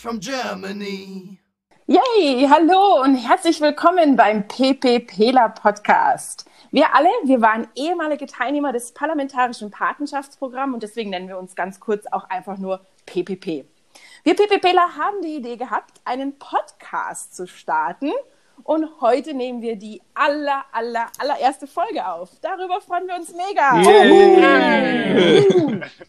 from Germany. Yay, hallo und herzlich willkommen beim PPPler Podcast. Wir alle, wir waren ehemalige Teilnehmer des Parlamentarischen Patenschaftsprogramms und deswegen nennen wir uns ganz kurz auch einfach nur PPP. Wir PPPler haben die Idee gehabt, einen Podcast zu starten und heute nehmen wir die aller, aller, allererste Folge auf. Darüber freuen wir uns mega. Yeah.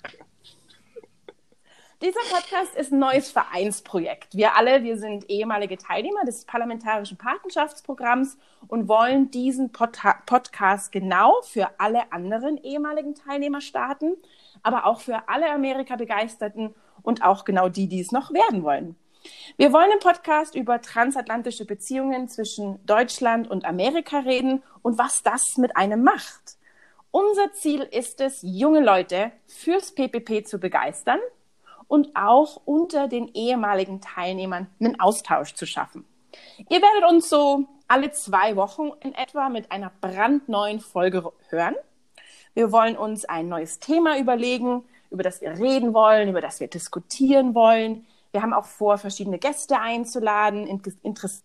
Dieser Podcast ist ein neues Vereinsprojekt. Wir alle, wir sind ehemalige Teilnehmer des Parlamentarischen Patenschaftsprogramms und wollen diesen Pod Podcast genau für alle anderen ehemaligen Teilnehmer starten, aber auch für alle Amerika-Begeisterten und auch genau die, die es noch werden wollen. Wir wollen im Podcast über transatlantische Beziehungen zwischen Deutschland und Amerika reden und was das mit einem macht. Unser Ziel ist es, junge Leute fürs PPP zu begeistern und auch unter den ehemaligen Teilnehmern einen Austausch zu schaffen. Ihr werdet uns so alle zwei Wochen in etwa mit einer brandneuen Folge hören. Wir wollen uns ein neues Thema überlegen, über das wir reden wollen, über das wir diskutieren wollen. Wir haben auch vor, verschiedene Gäste einzuladen, Interesse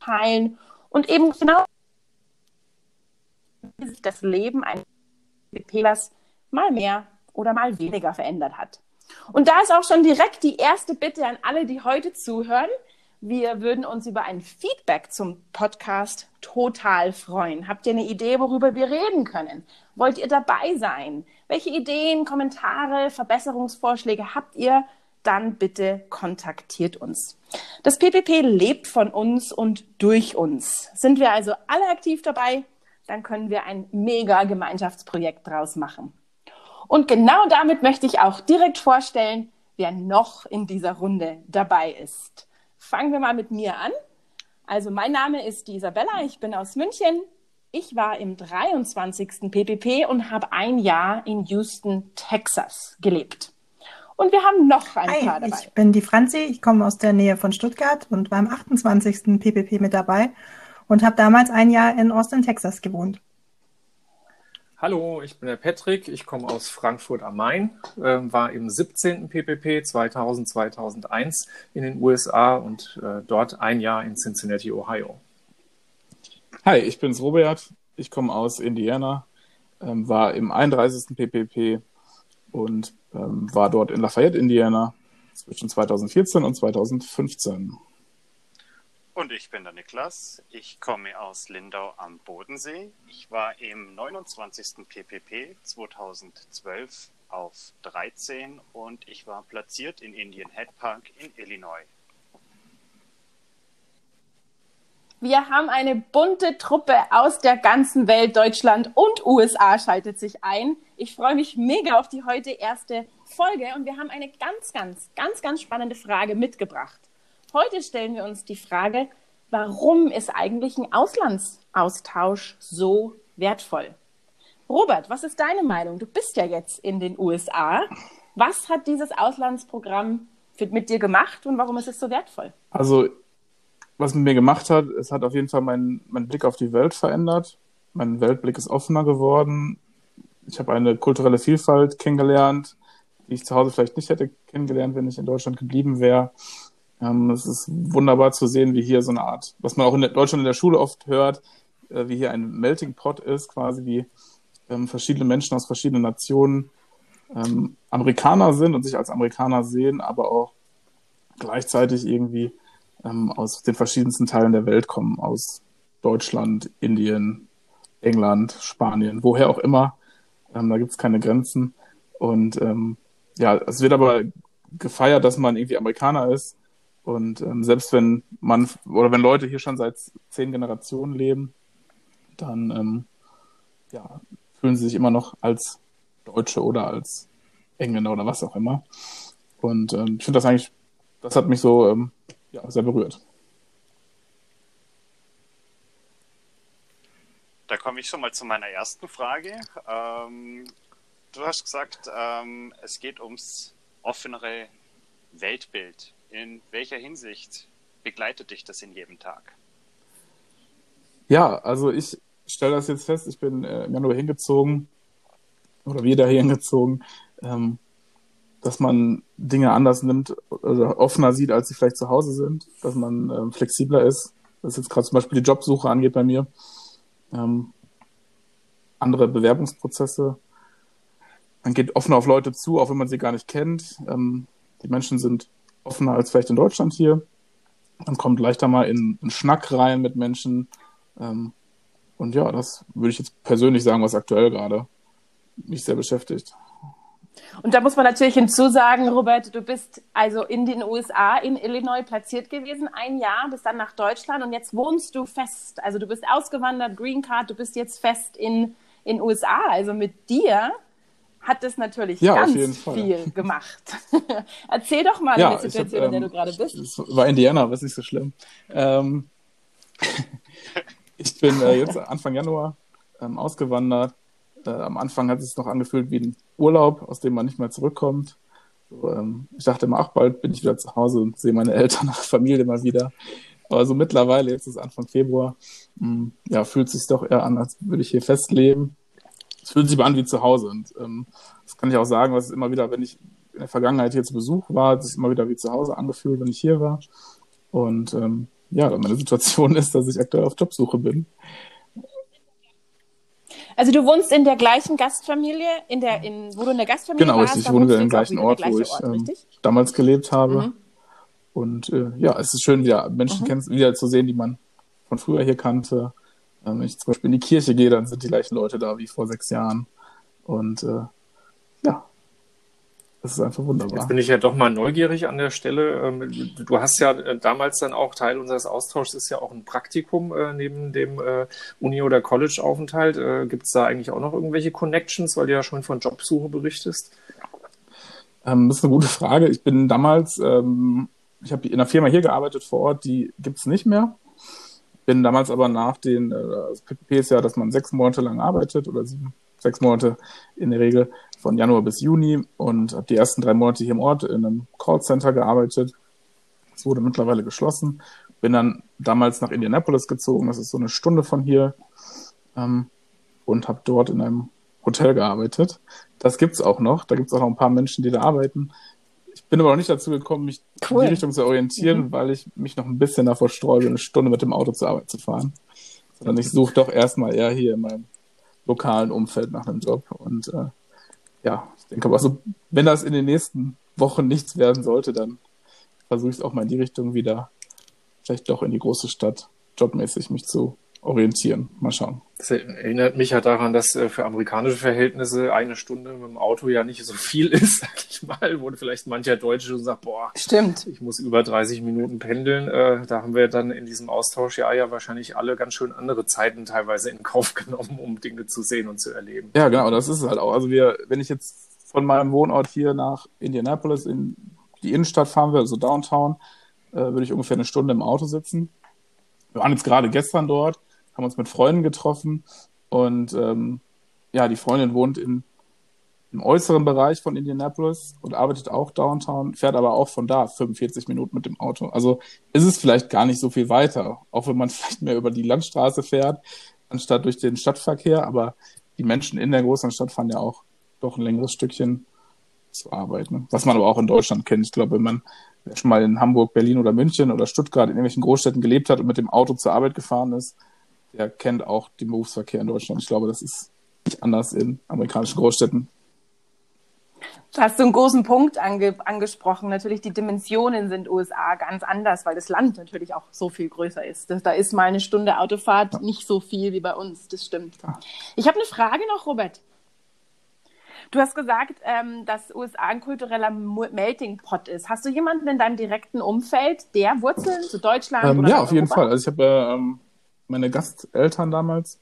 teilen und eben genau wie sich das Leben eines PPlers mal mehr oder mal weniger verändert hat. Und da ist auch schon direkt die erste Bitte an alle, die heute zuhören. Wir würden uns über ein Feedback zum Podcast total freuen. Habt ihr eine Idee, worüber wir reden können? Wollt ihr dabei sein? Welche Ideen, Kommentare, Verbesserungsvorschläge habt ihr? Dann bitte kontaktiert uns. Das PPP lebt von uns und durch uns. Sind wir also alle aktiv dabei? Dann können wir ein mega Gemeinschaftsprojekt draus machen. Und genau damit möchte ich auch direkt vorstellen, wer noch in dieser Runde dabei ist. Fangen wir mal mit mir an. Also mein Name ist die Isabella, ich bin aus München. Ich war im 23. PPP und habe ein Jahr in Houston, Texas gelebt. Und wir haben noch ein Hi, paar dabei. Ich bin die Franzi, ich komme aus der Nähe von Stuttgart und war im 28. PPP mit dabei und habe damals ein Jahr in Austin, Texas gewohnt. Hallo, ich bin der Patrick, ich komme aus Frankfurt am Main, äh, war im 17. PPP 2000-2001 in den USA und äh, dort ein Jahr in Cincinnati, Ohio. Hi, ich bin's Robert, ich komme aus Indiana, ähm, war im 31. PPP und ähm, war dort in Lafayette, Indiana zwischen 2014 und 2015. Und ich bin der Niklas. Ich komme aus Lindau am Bodensee. Ich war im 29. PPP 2012 auf 13 und ich war platziert in Indian Head Park in Illinois. Wir haben eine bunte Truppe aus der ganzen Welt, Deutschland und USA schaltet sich ein. Ich freue mich mega auf die heute erste Folge und wir haben eine ganz, ganz, ganz, ganz spannende Frage mitgebracht. Heute stellen wir uns die Frage, warum ist eigentlich ein Auslandsaustausch so wertvoll? Robert, was ist deine Meinung? Du bist ja jetzt in den USA. Was hat dieses Auslandsprogramm mit dir gemacht und warum ist es so wertvoll? Also, was mit mir gemacht hat, es hat auf jeden Fall meinen mein Blick auf die Welt verändert. Mein Weltblick ist offener geworden. Ich habe eine kulturelle Vielfalt kennengelernt, die ich zu Hause vielleicht nicht hätte kennengelernt, wenn ich in Deutschland geblieben wäre. Ähm, es ist wunderbar zu sehen, wie hier so eine Art, was man auch in Deutschland in der Schule oft hört, äh, wie hier ein Melting Pot ist, quasi wie ähm, verschiedene Menschen aus verschiedenen Nationen ähm, Amerikaner sind und sich als Amerikaner sehen, aber auch gleichzeitig irgendwie ähm, aus den verschiedensten Teilen der Welt kommen, aus Deutschland, Indien, England, Spanien, woher auch immer. Ähm, da gibt es keine Grenzen. Und ähm, ja, es wird aber gefeiert, dass man irgendwie Amerikaner ist und ähm, selbst wenn man oder wenn Leute hier schon seit zehn Generationen leben, dann ähm, ja, fühlen sie sich immer noch als Deutsche oder als Engländer oder was auch immer. Und ähm, ich finde das eigentlich, das hat mich so ähm, ja, sehr berührt. Da komme ich schon mal zu meiner ersten Frage. Ähm, du hast gesagt, ähm, es geht ums offenere Weltbild. In welcher Hinsicht begleitet dich das in jedem Tag? Ja, also ich stelle das jetzt fest, ich bin äh, im Januar hingezogen oder wieder hingezogen. Ähm, dass man Dinge anders nimmt oder offener sieht, als sie vielleicht zu Hause sind, dass man ähm, flexibler ist, was jetzt gerade zum Beispiel die Jobsuche angeht bei mir. Ähm, andere Bewerbungsprozesse. Man geht offener auf Leute zu, auch wenn man sie gar nicht kennt. Ähm, die Menschen sind offener als vielleicht in Deutschland hier. Man kommt leichter mal in einen Schnack rein mit Menschen. Ähm, und ja, das würde ich jetzt persönlich sagen, was aktuell gerade mich sehr beschäftigt. Und da muss man natürlich hinzusagen, Robert, du bist also in den USA, in Illinois platziert gewesen, ein Jahr, bist dann nach Deutschland und jetzt wohnst du fest. Also du bist ausgewandert, Green Card, du bist jetzt fest in den USA. Also mit dir hat das natürlich Ja, ganz viel gemacht. Erzähl doch mal Ja, in der ich hab, Situation, in der du ähm, gerade bist. Es war Indiana, aber ist nicht so schlimm. Ähm, ich bin äh, jetzt Anfang Januar ähm, ausgewandert. Äh, am Anfang hat es sich noch angefühlt wie ein Urlaub, aus dem man nicht mehr zurückkommt. So, ähm, ich dachte immer, ach, bald bin ich wieder zu Hause und sehe meine Eltern, Familie mal wieder. Aber so mittlerweile, jetzt ist Anfang Februar, mh, ja, fühlt es sich doch eher an, als würde ich hier festleben. Es fühlt sich an wie zu Hause. Und ähm, das kann ich auch sagen, was es immer wieder, wenn ich in der Vergangenheit hier zu Besuch war, hat es sich immer wieder wie zu Hause angefühlt, wenn ich hier war. Und ähm, ja, meine Situation ist, dass ich aktuell auf Jobsuche bin. Also du wohnst in der gleichen Gastfamilie, in der, in, wo du in der Gastfamilie Genau, warst, richtig. Ich wohne im gleichen Ort, wo ich Ort, ähm, damals gelebt habe. Mhm. Und äh, ja, es ist schön, wieder Menschen kenn wieder zu sehen, die man von früher hier kannte. Wenn ich zum Beispiel in die Kirche gehe, dann sind die gleichen Leute da wie vor sechs Jahren. Und äh, ja, das ist einfach wunderbar. Jetzt bin ich ja doch mal neugierig an der Stelle. Ähm, Du hast ja äh, damals dann auch Teil unseres Austauschs ist ja auch ein Praktikum äh, neben dem äh, Uni- oder College-Aufenthalt. Gibt es da eigentlich auch noch irgendwelche Connections, weil du ja schon von Jobsuche berichtest? Ähm, das ist eine gute Frage. Ich bin damals, ähm, ich habe in einer Firma hier gearbeitet vor Ort, die gibt's nicht mehr. Bin damals aber nach den, äh, also PPP ist ja, dass man sechs Monate lang arbeitet oder sieben, sechs Monate in der Regel von Januar bis Juni und habe die ersten drei Monate hier im Ort in einem Callcenter gearbeitet. Es wurde mittlerweile geschlossen. Bin dann damals nach Indianapolis gezogen, das ist so eine Stunde von hier, ähm, und habe dort in einem Hotel gearbeitet. Das gibt's auch noch. Da gibt's auch noch ein paar Menschen, die da arbeiten. Ich bin aber noch nicht dazu gekommen, mich Cool. in die Richtung zu orientieren, weil ich mich noch ein bisschen davor sträube, eine Stunde mit dem Auto zur Arbeit zu fahren. Sondern ich suche doch erstmal eher hier in meinem lokalen Umfeld nach einem Job. Und äh, ja, ich denke aber so, wenn das in den nächsten Wochen nichts werden sollte, dann versuche ich es auch mal in die Richtung wieder, vielleicht doch in die große Stadt jobmäßig mich zu orientieren. Mal schauen. Das erinnert mich ja daran, dass äh, für amerikanische Verhältnisse eine Stunde mit dem Auto ja nicht so viel ist, sag ich mal, wo vielleicht mancher Deutsche so sagt, boah, Stimmt. ich muss über 30 Minuten pendeln. Äh, da haben wir dann in diesem Austausch ja ja wahrscheinlich alle ganz schön andere Zeiten teilweise in Kauf genommen, um Dinge zu sehen und zu erleben. Ja, genau, das ist es halt auch. Also wir, wenn ich jetzt von meinem Wohnort hier nach Indianapolis in die Innenstadt fahren will, also Downtown, äh, würde ich ungefähr eine Stunde im Auto sitzen. Wir waren jetzt gerade gestern dort, haben uns mit Freunden getroffen und ähm, ja, die Freundin wohnt in, im äußeren Bereich von Indianapolis und arbeitet auch Downtown, fährt aber auch von da 45 Minuten mit dem Auto. Also ist es vielleicht gar nicht so viel weiter, auch wenn man vielleicht mehr über die Landstraße fährt, anstatt durch den Stadtverkehr, aber die Menschen in der großen Stadt fahren ja auch doch ein längeres Stückchen zur Arbeit. Ne? Was man aber auch in Deutschland kennt. Ich glaube, wenn man schon mal in Hamburg, Berlin oder München oder Stuttgart in irgendwelchen Großstädten gelebt hat und mit dem Auto zur Arbeit gefahren ist, der kennt auch den Berufsverkehr in Deutschland. Ich glaube, das ist nicht anders in amerikanischen Großstädten. Da hast du einen großen Punkt ange angesprochen. Natürlich, die Dimensionen sind USA ganz anders, weil das Land natürlich auch so viel größer ist. Da ist mal eine Stunde Autofahrt nicht so viel wie bei uns. Das stimmt. Ich habe eine Frage noch, Robert. Du hast gesagt, ähm, dass USA ein kultureller Melting Pot ist. Hast du jemanden in deinem direkten Umfeld, der Wurzeln zu Deutschland Ähm, oder ja, auf jeden Europa? Fall. Also ich habe äh, ähm, meine Gasteltern damals,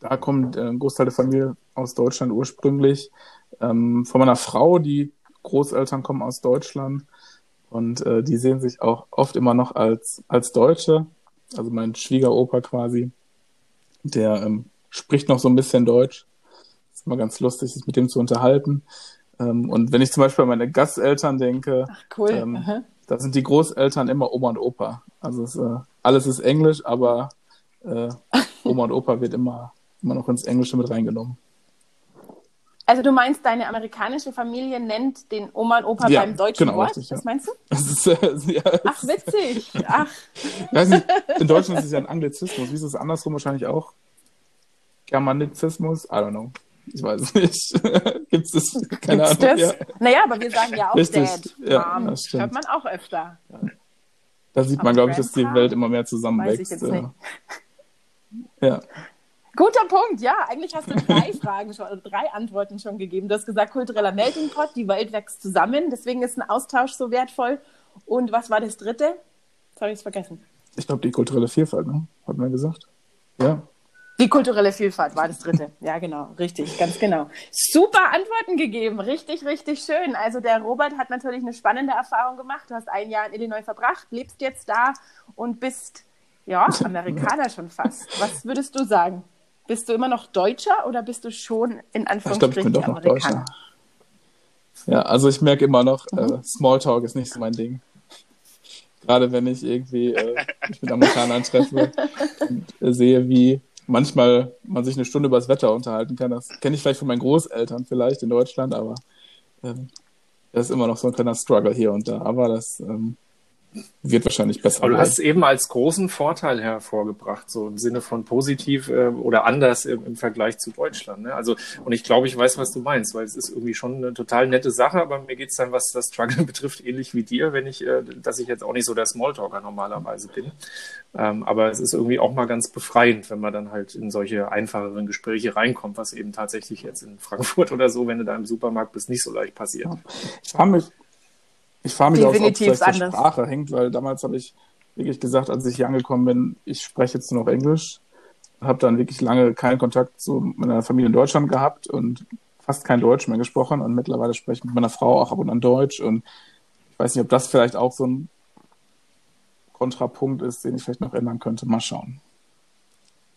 da kommt äh, ein Großteil der Familie aus Deutschland ursprünglich. Ähm, von meiner Frau, die Großeltern kommen aus Deutschland und äh, die sehen sich auch oft immer noch als, als Deutsche. Also mein Schwiegeropa quasi, der ähm, spricht noch so ein bisschen Deutsch. Ist immer ganz lustig, sich mit dem zu unterhalten. Ähm, und wenn ich zum Beispiel an meine Gasteltern denke, Ach, cool. ähm, da sind die Großeltern immer Oma und Opa. Also es, äh, alles ist Englisch, aber äh, Oma und Opa wird immer, immer noch ins Englische mit reingenommen. Also du meinst, deine amerikanische Familie nennt den Oma und Opa Ja, beim deutschen genau, Wort? richtig, ja. Was meinst du? Das ist, äh, ja, Ach, witzig. Ach, nicht, in Deutschland ist es ja ein Anglizismus. Wie ist es andersrum wahrscheinlich auch? Germanizismus? I don't know. Ich weiß es nicht. Gibt es das? Keine gibt's Ahnung. das? Ja. Naja, aber wir sagen ja auch Richtig. Dad, Ja, Mom. das stimmt. Hört man auch öfter. Da sieht Aber man, glaube ich, dass die? Welt immer mehr Weiß ich zusammenwächst. jetzt ja. nicht. Ja. Guter Punkt, ja. Eigentlich hast du drei Fragen schon, oder drei Antworten schon gegeben. Du hast gesagt, kultureller Melting Pot, die Welt wächst zusammen, deswegen ist ein Austausch so wertvoll. Und was war das dritte? Jetzt habe ich es vergessen. Ich glaube, die kulturelle Vielfalt, ne? Hat man gesagt. Ja. Die kulturelle Vielfalt war das dritte. Ja, genau, richtig, ganz genau. Super Antworten gegeben, richtig, richtig schön. Also der Robert hat natürlich eine spannende Erfahrung gemacht. Du hast ein Jahr in Illinois verbracht, lebst jetzt da und bist, ja, Amerikaner schon fast. Was würdest du sagen? Bist du immer noch Deutscher oder bist du schon in Ich glaube, ich Anführungsstrichen bin doch noch Amerikaner? Deutscher. Ja, also ich merke immer noch, äh, Smalltalk ist nicht so mein Ding. Gerade wenn ich irgendwie äh, mich mit Amerikanern treffe und äh, sehe, wie manchmal man sich eine Stunde über das Wetter unterhalten kann. Das kenne ich vielleicht von meinen Großeltern vielleicht in Deutschland, aber ähm, das ist immer noch so ein kleiner Struggle hier und da. Aber das ähm, wird wahrscheinlich besser. Aber du hast es eben als großen Vorteil hervorgebracht, so im Sinne von positiv äh, oder anders im, im Vergleich zu Deutschland. Ne? Also, und ich glaube, ich weiß, was du meinst, weil es ist irgendwie schon eine total nette Sache, aber mir geht's dann, was das Struggle betrifft, ähnlich wie dir, wenn ich, äh, dass ich jetzt auch nicht so der Smalltalker normalerweise bin. Ähm, aber es ist irgendwie auch mal ganz befreiend, wenn man dann halt in solche einfacheren Gespräche reinkommt, was eben tatsächlich jetzt in Frankfurt oder so, wenn du da im Supermarkt bist, nicht so leicht passiert. Ich frage mich, ich frage mich ob es Definitiv vielleicht der anders. Sprache hängt, weil damals habe ich wirklich gesagt, als ich hier angekommen bin, ich spreche jetzt nur noch Englisch. Habe dann wirklich lange keinen Kontakt zu meiner Familie in Deutschland gehabt und fast kein Deutsch mehr gesprochen. Und mittlerweile spreche ich mit meiner Frau auch ab und an Deutsch. Und ich weiß nicht, ob das vielleicht auch so ein Kontrapunkt ist, den ich vielleicht noch ändern könnte. Mal schauen.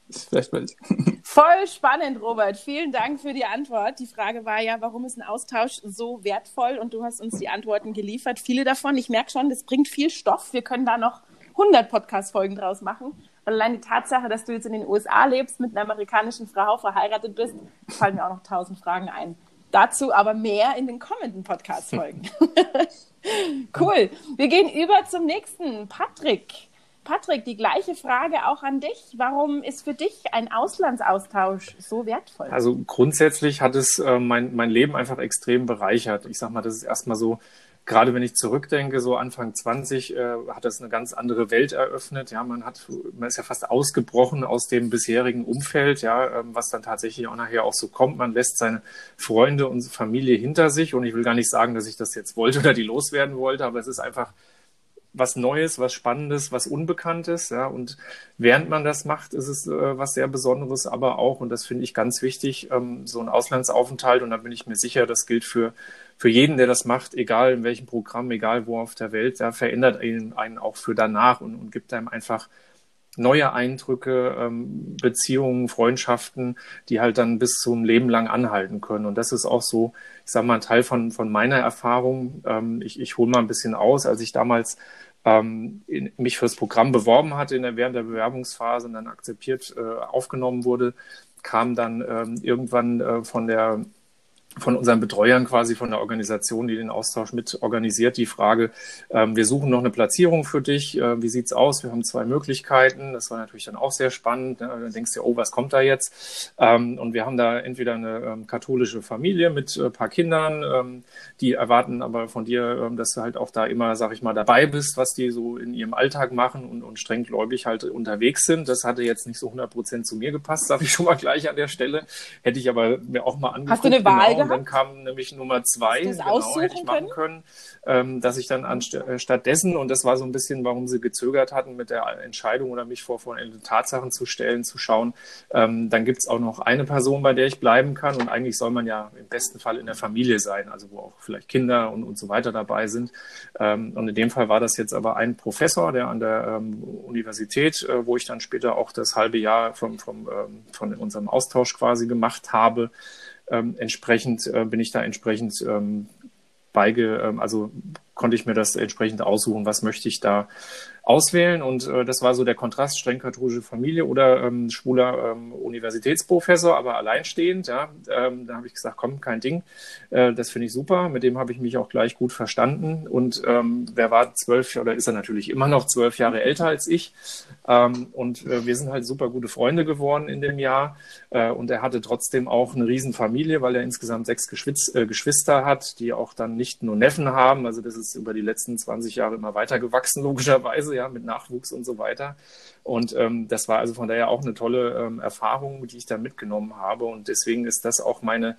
Ist vielleicht welche. Voll spannend, Robert. Vielen Dank für die Antwort. Die Frage war ja, warum ist ein Austausch so wertvoll? Und du hast uns die Antworten geliefert. Viele davon. Ich merke schon, das bringt viel Stoff. Wir können da noch 100 Podcast-Folgen draus machen. Und allein die Tatsache, dass du jetzt in den USA lebst, mit einer amerikanischen Frau verheiratet bist, fallen mir auch noch tausend Fragen ein. Dazu aber mehr in den kommenden Podcast-Folgen. cool. Wir gehen über zum nächsten. Patrick. Patrick, die gleiche Frage auch an dich. Warum ist für dich ein Auslandsaustausch so wertvoll? Also grundsätzlich hat es äh, mein, mein Leben einfach extrem bereichert. Ich sag mal, das ist erstmal so, gerade wenn ich zurückdenke, so Anfang 20, äh, hat das eine ganz andere Welt eröffnet. Ja, man hat, man ist ja fast ausgebrochen aus dem bisherigen Umfeld, ja, ähm, was dann tatsächlich auch nachher auch so kommt. Man lässt seine Freunde und Familie hinter sich. Und ich will gar nicht sagen, dass ich das jetzt wollte oder die loswerden wollte, aber es ist einfach was Neues, was Spannendes, was Unbekanntes, ja. Und während man das macht, ist es äh, was sehr Besonderes, aber auch, und das finde ich ganz wichtig, ähm, so ein Auslandsaufenthalt, und da bin ich mir sicher, das gilt für, für jeden, der das macht, egal in welchem Programm, egal wo auf der Welt, da verändert einen, einen auch für danach und, und gibt einem einfach neue Eindrücke, ähm, Beziehungen, Freundschaften, die halt dann bis zum Leben lang anhalten können. Und das ist auch so, ich sage mal, ein Teil von, von meiner Erfahrung. Ähm, ich ich hole mal ein bisschen aus, als ich damals ähm, in, mich fürs Programm beworben hatte in der, während der Bewerbungsphase und dann akzeptiert äh, aufgenommen wurde, kam dann ähm, irgendwann äh, von der von unseren Betreuern quasi von der Organisation, die den Austausch mit organisiert, die Frage, ähm, wir suchen noch eine Platzierung für dich, äh, wie sieht's aus? Wir haben zwei Möglichkeiten, das war natürlich dann auch sehr spannend, ne? dann denkst du, oh, was kommt da jetzt? Ähm, und wir haben da entweder eine ähm, katholische Familie mit äh, paar Kindern, ähm, die erwarten aber von dir, ähm, dass du halt auch da immer, sag ich mal, dabei bist, was die so in ihrem Alltag machen und, und streng gläubig halt unterwegs sind. Das hatte jetzt nicht so 100 Prozent zu mir gepasst, sage ich schon mal gleich an der Stelle. Hätte ich aber mir auch mal angeguckt. Hast du eine Wahl genau, und dann kam nämlich Nummer zwei, es genau, hätte ich machen können, ähm, dass ich dann anst äh, stattdessen, und das war so ein bisschen, warum sie gezögert hatten mit der Entscheidung oder mich vor vollendete Tatsachen zu stellen, zu schauen, ähm, dann gibt's auch noch eine Person, bei der ich bleiben kann und eigentlich soll man ja im besten Fall in der Familie sein, also wo auch vielleicht Kinder und, und so weiter dabei sind. Ähm, und in dem Fall war das jetzt aber ein Professor, der an der ähm, Universität, äh, wo ich dann später auch das halbe Jahr vom, vom, ähm, von unserem Austausch quasi gemacht habe, ähm, entsprechend äh, bin ich da entsprechend ähm, beige, ähm, also konnte ich mir das entsprechend aussuchen, was möchte ich da auswählen. Und äh, das war so der Kontrast, streng katholische Familie oder ähm, schwuler ähm, Universitätsprofessor, aber alleinstehend. Ja, ähm, da habe ich gesagt, komm, kein Ding. Äh, das finde ich super. Mit dem habe ich mich auch gleich gut verstanden. Und ähm, wer war zwölf oder ist er natürlich immer noch zwölf Jahre älter als ich. Ähm, und äh, wir sind halt super gute Freunde geworden in dem Jahr. Äh, und er hatte trotzdem auch eine Riesenfamilie, weil er insgesamt sechs Geschwiz äh, Geschwister hat, die auch dann nicht nur Neffen haben. Also das ist über die letzten 20 Jahre immer weiter gewachsen, logischerweise ja, mit Nachwuchs und so weiter. Und ähm, das war also von daher auch eine tolle ähm, Erfahrung, die ich da mitgenommen habe. Und deswegen ist das auch meine,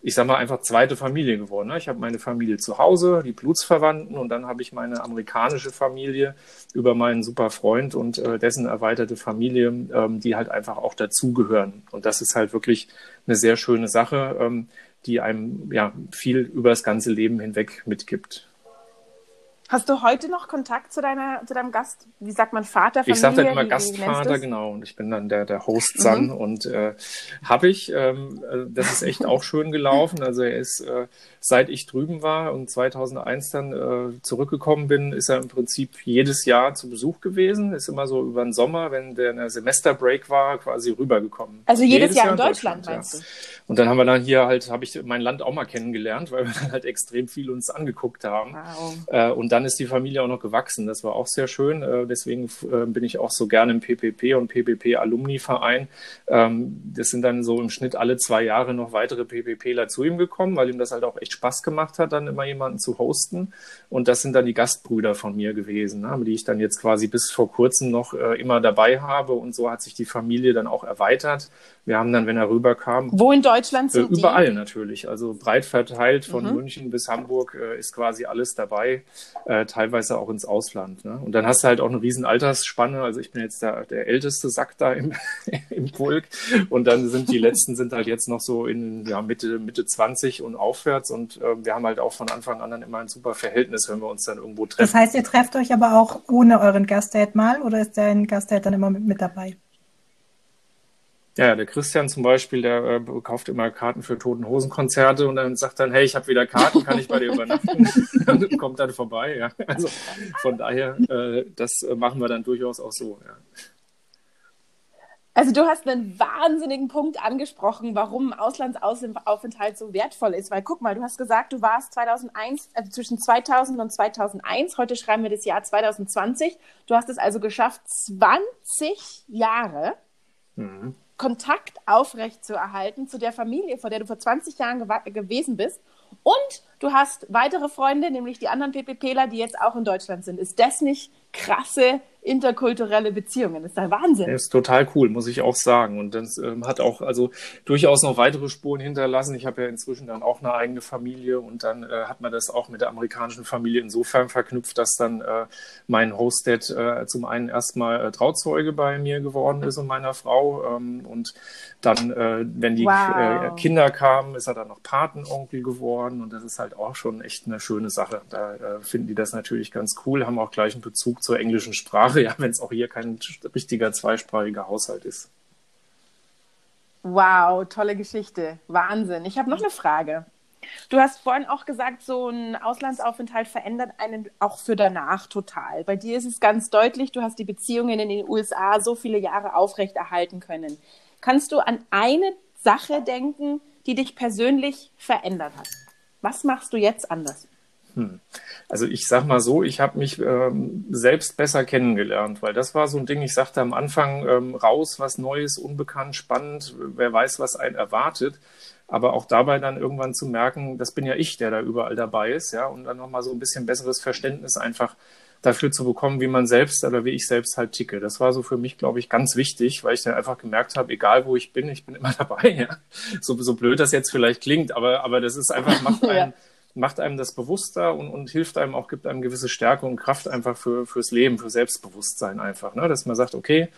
ich sag mal, einfach zweite Familie geworden. Ne? Ich habe meine Familie zu Hause, die Blutsverwandten, und dann habe ich meine amerikanische Familie über meinen super Freund und äh, dessen erweiterte Familie, ähm, die halt einfach auch dazugehören. Und das ist halt wirklich eine sehr schöne Sache, ähm, die einem ja viel über das ganze Leben hinweg mitgibt. Hast du heute noch Kontakt zu, deiner, zu deinem Gast? Wie sagt man Vater, Familie? Ich sage dann immer wie, Gastvater, wie genau. Und ich bin dann der, der Host Son. Mhm. Und äh, habe ich, ähm, äh, das ist echt auch schön gelaufen. Also er ist, äh, seit ich drüben war und 2001 dann äh, zurückgekommen bin, ist er im Prinzip jedes Jahr zu Besuch gewesen. Ist immer so über den Sommer, wenn der, der Semesterbreak war, quasi rübergekommen. Also jedes, jedes Jahr, Jahr, in Deutschland, Deutschland meinst ja. du? Und dann haben wir dann hier halt, habe ich mein Land auch mal kennengelernt, weil wir dann halt extrem viel uns angeguckt haben. Wow. Äh, und dann ist die Familie auch noch gewachsen. Das war auch sehr schön. Äh, deswegen äh, bin ich auch so gerne im PPP und PPP-Alumni-Verein. Ähm, das sind dann so im Schnitt alle zwei Jahre noch weitere PPPler zu ihm gekommen, weil ihm das halt auch echt Spaß gemacht hat, dann immer jemanden zu hosten. Und das sind dann die Gastbrüder von mir gewesen, ne, die ich dann jetzt quasi bis vor kurzem noch äh, immer dabei habe. Und so hat sich die Familie dann auch erweitert. Wir haben dann, wenn er rüberkam. Wo in Deutschland sind äh, Überall die? natürlich. Also breit verteilt von mhm. München bis Hamburg äh, ist quasi alles dabei. Äh, teilweise auch ins Ausland. Ne? Und dann hast du halt auch eine riesen Altersspanne. Also ich bin jetzt der, der älteste Sack da im, im Pulk. Und dann sind die letzten sind halt jetzt noch so in ja, Mitte, Mitte 20 und aufwärts. Und äh, wir haben halt auch von Anfang an dann immer ein super Verhältnis, wenn wir uns dann irgendwo treffen. Das heißt, ihr trefft euch aber auch ohne euren Gastdate mal oder ist dein Gastdate dann immer mit, mit dabei? Ja, der Christian zum Beispiel, der äh, kauft immer Karten für Toten Hosen Konzerte und dann sagt dann, hey, ich habe wieder Karten, kann ich bei dir übernachten? und kommt dann vorbei. Ja. Also von daher, äh, das äh, machen wir dann durchaus auch so. Ja. Also du hast einen wahnsinnigen Punkt angesprochen, warum Auslandsaufenthalt so wertvoll ist. Weil guck mal, du hast gesagt, du warst 2001, also zwischen 2000 und 2001. Heute schreiben wir das Jahr 2020. Du hast es also geschafft, 20 Jahre mhm. Kontakt aufrecht zu erhalten zu der Familie, vor der du vor 20 Jahren gewesen bist. Und du hast weitere Freunde, nämlich die anderen PPPler, die jetzt auch in Deutschland sind. Ist das nicht krasse interkulturelle Beziehungen. Das ist der Wahnsinn. Das ist total cool, muss ich auch sagen. Und das ähm, hat auch also durchaus noch weitere Spuren hinterlassen. Ich habe ja inzwischen dann auch eine eigene Familie und dann äh, hat man das auch mit der amerikanischen Familie insofern verknüpft, dass dann äh, mein Hostdad äh, zum einen erstmal äh, Trauzeuge bei mir geworden ist und meiner Frau. Ähm, und dann, äh, wenn die wow. Äh, Kinder kamen, ist er dann noch Patenonkel geworden. Und das ist halt auch schon echt eine schöne Sache. Da finden die das natürlich ganz cool, haben auch gleich einen Bezug zur englischen Sprache ja, wenn es auch hier kein richtiger zweisprachiger Haushalt ist. Wow, tolle Geschichte. Wahnsinn. Ich habe noch eine Frage. Du hast vorhin auch gesagt, so ein Auslandsaufenthalt verändert einen auch für danach total. Bei dir ist es ganz deutlich, du hast die Beziehungen in den USA so viele Jahre aufrechterhalten können. Kannst du an eine Sache denken, die dich persönlich verändert hat? Was machst du jetzt anders? Hm. Also ich sag mal so, ich habe mich ähm, selbst besser kennengelernt, weil das war so ein Ding, ich sagte am Anfang ähm, raus, was Neues, unbekannt, spannend, wer weiß, was einen erwartet. Aber auch dabei dann irgendwann zu merken, das bin ja ich, der da überall dabei ist, ja, und dann nochmal so ein bisschen besseres Verständnis einfach dafür zu bekommen, wie man selbst oder wie ich selbst halt ticke. Das war so für mich, glaube ich, ganz wichtig, weil ich dann einfach gemerkt habe, egal wo ich bin, ich bin immer dabei. Ja? So, so blöd das jetzt vielleicht klingt, aber, aber das ist einfach, macht einen, ja macht einem das bewusster und, und hilft einem auch, gibt einem gewisse Stärke und Kraft einfach für, fürs Leben, für Selbstbewusstsein einfach. Ne? Dass man sagt, okay,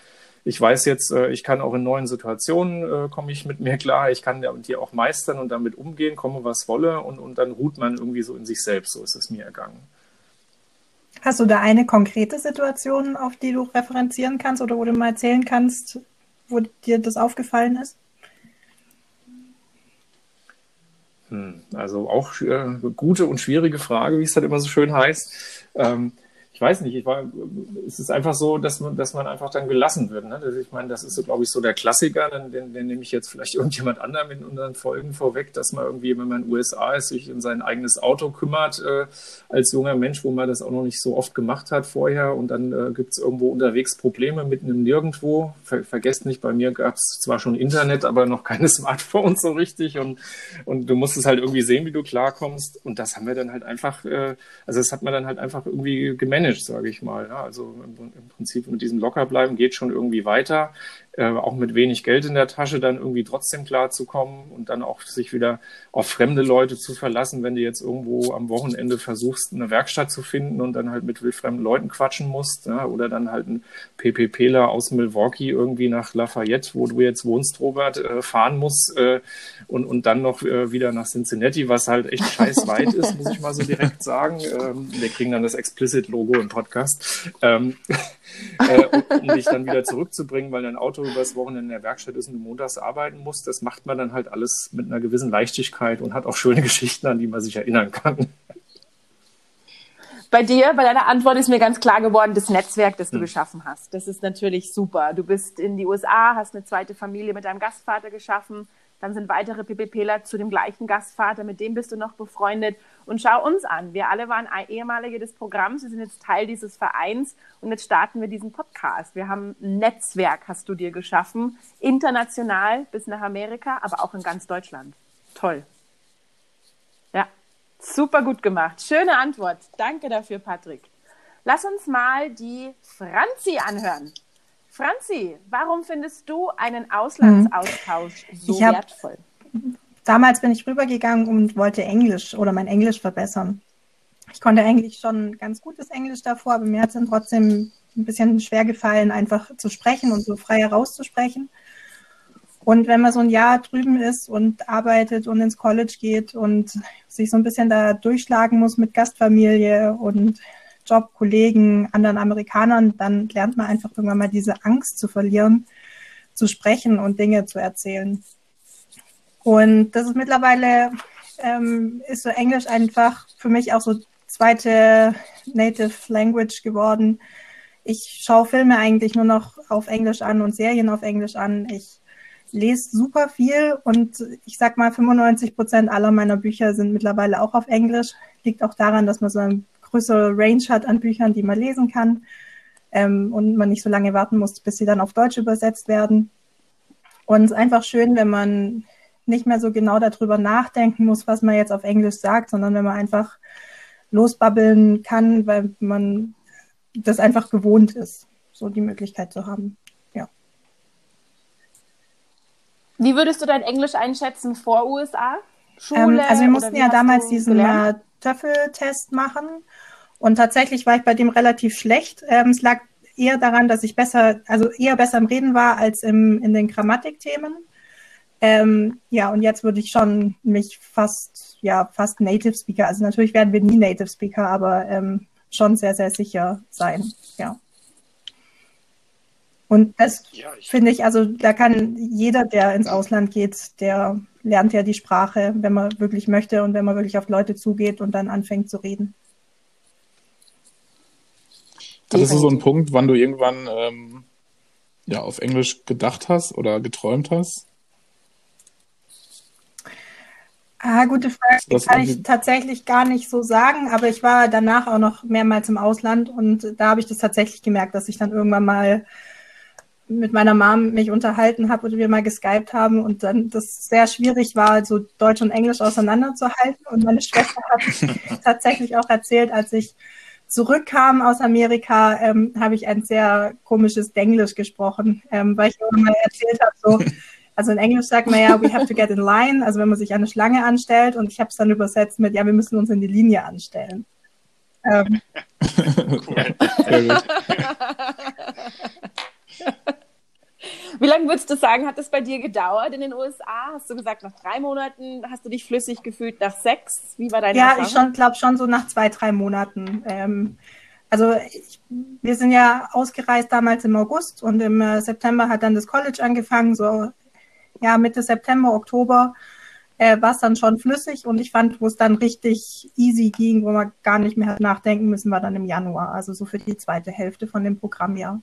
ich weiß jetzt, äh, ich kann auch in neuen Situationen, äh, komme ich mit mir klar, ich kann die auch meistern und damit umgehen, komme was wolle und, und dann ruht man irgendwie so in sich selbst, so ist es mir ergangen. Hast du da eine konkrete Situation, auf die du referenzieren kannst oder wo du mal erzählen kannst, wo dir das aufgefallen ist? Hm, also auch äh, gute und schwierige Frage, wie es dann immer so schön heißt. Ähm, ich weiß nicht, ich war, es ist einfach so, dass man, dass man einfach dann gelassen wird. Ne? Ich meine, das ist so, glaube ich, so der Klassiker, den, den, den nehme ich jetzt vielleicht irgendjemand anderem in unseren Folgen vorweg, dass man irgendwie, wenn man in den USA ist, sich in sein eigenes Auto kümmert, äh, als junger Mensch, wo man das auch noch nicht so oft gemacht hat vorher und dann äh, gibt es irgendwo unterwegs Probleme mitten im Nirgendwo. Ver vergesst nicht, bei mir gab es zwar schon Internet, aber noch keine Smartphones so richtig und, und du musstest halt irgendwie sehen, wie du klarkommst und das haben wir dann halt einfach, äh, also das hat man dann halt einfach irgendwie gemanagt gemanagt, sage ich mal. Ja, also im, im, Prinzip mit diesem Lockerbleiben geht schon irgendwie weiter äh, auch mit wenig Geld in der Tasche dann irgendwie trotzdem klarzukommen und dann auch sich wieder auf fremde Leute zu verlassen, wenn du jetzt irgendwo am Wochenende versuchst, eine Werkstatt zu finden und dann halt mit fremden Leuten quatschen musst, ja, oder dann halt ein PPPler aus Milwaukee irgendwie nach Lafayette, wo du jetzt wohnst, Robert, äh, fahren muss äh, und, und dann noch äh, wieder nach Cincinnati, was halt echt scheiß weit ist, muss ich mal so direkt sagen. Ähm, wir kriegen dann das Explicit-Logo im Podcast. Ähm, äh, um dich dann wieder zurückzubringen, weil dein Auto übers Wochenende in der Werkstatt ist und du montags arbeiten musst. Das macht man dann halt alles mit einer gewissen Leichtigkeit und hat auch schöne Geschichten, an die man sich erinnern kann. Bei dir, bei deiner Antwort ist mir ganz klar geworden, das Netzwerk, das du hm. geschaffen hast. Das ist natürlich super. Du bist in die USA, hast eine zweite Familie mit deinem Gastvater geschaffen, dann sind weitere PPPler zu dem gleichen Gastvater, mit dem bist du noch befreundet. Und schau uns an. Wir alle waren ehemalige des Programms, wir sind jetzt Teil dieses Vereins und jetzt starten wir diesen Podcast. Wir haben ein Netzwerk, hast du dir geschaffen, international bis nach Amerika, aber auch in ganz Deutschland. Toll. Ja, super gut gemacht. Schöne Antwort. Danke dafür, Patrick. Lass uns mal die Franzi anhören. Franzi, warum findest du einen Auslandsaustausch so hab, wertvoll? Damals bin ich rübergegangen und wollte Englisch oder mein Englisch verbessern. Ich konnte eigentlich schon ganz gutes Englisch davor, aber mir hat es dann trotzdem ein bisschen schwer gefallen, einfach zu sprechen und so frei herauszusprechen. Und wenn man so ein Jahr drüben ist und arbeitet und ins College geht und sich so ein bisschen da durchschlagen muss mit Gastfamilie und Job, Kollegen, anderen Amerikanern, dann lernt man einfach irgendwann mal diese Angst zu verlieren, zu sprechen und Dinge zu erzählen. Und das ist mittlerweile, ähm, ist so Englisch einfach für mich auch so zweite Native Language geworden. Ich schaue Filme eigentlich nur noch auf Englisch an und Serien auf Englisch an. Ich lese super viel und ich sag mal, 95 Prozent aller meiner Bücher sind mittlerweile auch auf Englisch. Liegt auch daran, dass man so ein größere Range hat an Büchern, die man lesen kann ähm, und man nicht so lange warten muss, bis sie dann auf Deutsch übersetzt werden. Und es ist einfach schön, wenn man nicht mehr so genau darüber nachdenken muss, was man jetzt auf Englisch sagt, sondern wenn man einfach losbabbeln kann, weil man das einfach gewohnt ist, so die Möglichkeit zu haben. Ja. Wie würdest du dein Englisch einschätzen vor USA? Schule? Ähm, also wir mussten ja damals diesen äh, TOEFL-Test machen und tatsächlich war ich bei dem relativ schlecht. Ähm, es lag eher daran, dass ich besser, also eher besser im Reden war als im, in den Grammatikthemen. Ähm, ja, und jetzt würde ich schon mich fast, ja, fast Native Speaker, also natürlich werden wir nie Native Speaker, aber ähm, schon sehr, sehr sicher sein, ja. Und das ja, finde ich, also da kann jeder, der ins Ausland geht, der lernt ja die Sprache, wenn man wirklich möchte und wenn man wirklich auf Leute zugeht und dann anfängt zu reden. Hattest du so einen Punkt, wann du irgendwann ähm, ja, auf Englisch gedacht hast oder geträumt hast? Ah, gute Frage. Das kann ich tatsächlich gar nicht so sagen, aber ich war danach auch noch mehrmals im Ausland und da habe ich das tatsächlich gemerkt, dass ich dann irgendwann mal mit meiner Mom mich unterhalten habe oder wir mal geskypt haben und dann das sehr schwierig war, so Deutsch und Englisch auseinanderzuhalten. Und meine Schwester hat tatsächlich auch erzählt, als ich zurückkam aus Amerika, ähm, habe ich ein sehr komisches Denglisch gesprochen, ähm, weil ich immer mal erzählt habe, so, also in Englisch sagt man ja, we have to get in line, also wenn man sich eine Schlange anstellt und ich habe es dann übersetzt mit, ja, wir müssen uns in die Linie anstellen. Ähm. cool. Wie lange würdest du sagen, hat es bei dir gedauert in den USA? Hast du gesagt, nach drei Monaten hast du dich flüssig gefühlt, nach sechs? Wie war deine Ja, Erfahrung? ich glaube schon so nach zwei, drei Monaten. Ähm, also ich, wir sind ja ausgereist damals im August und im äh, September hat dann das College angefangen, so ja Mitte September, Oktober äh, war es dann schon flüssig und ich fand, wo es dann richtig easy ging, wo man gar nicht mehr nachdenken müssen, war dann im Januar, also so für die zweite Hälfte von dem Programmjahr.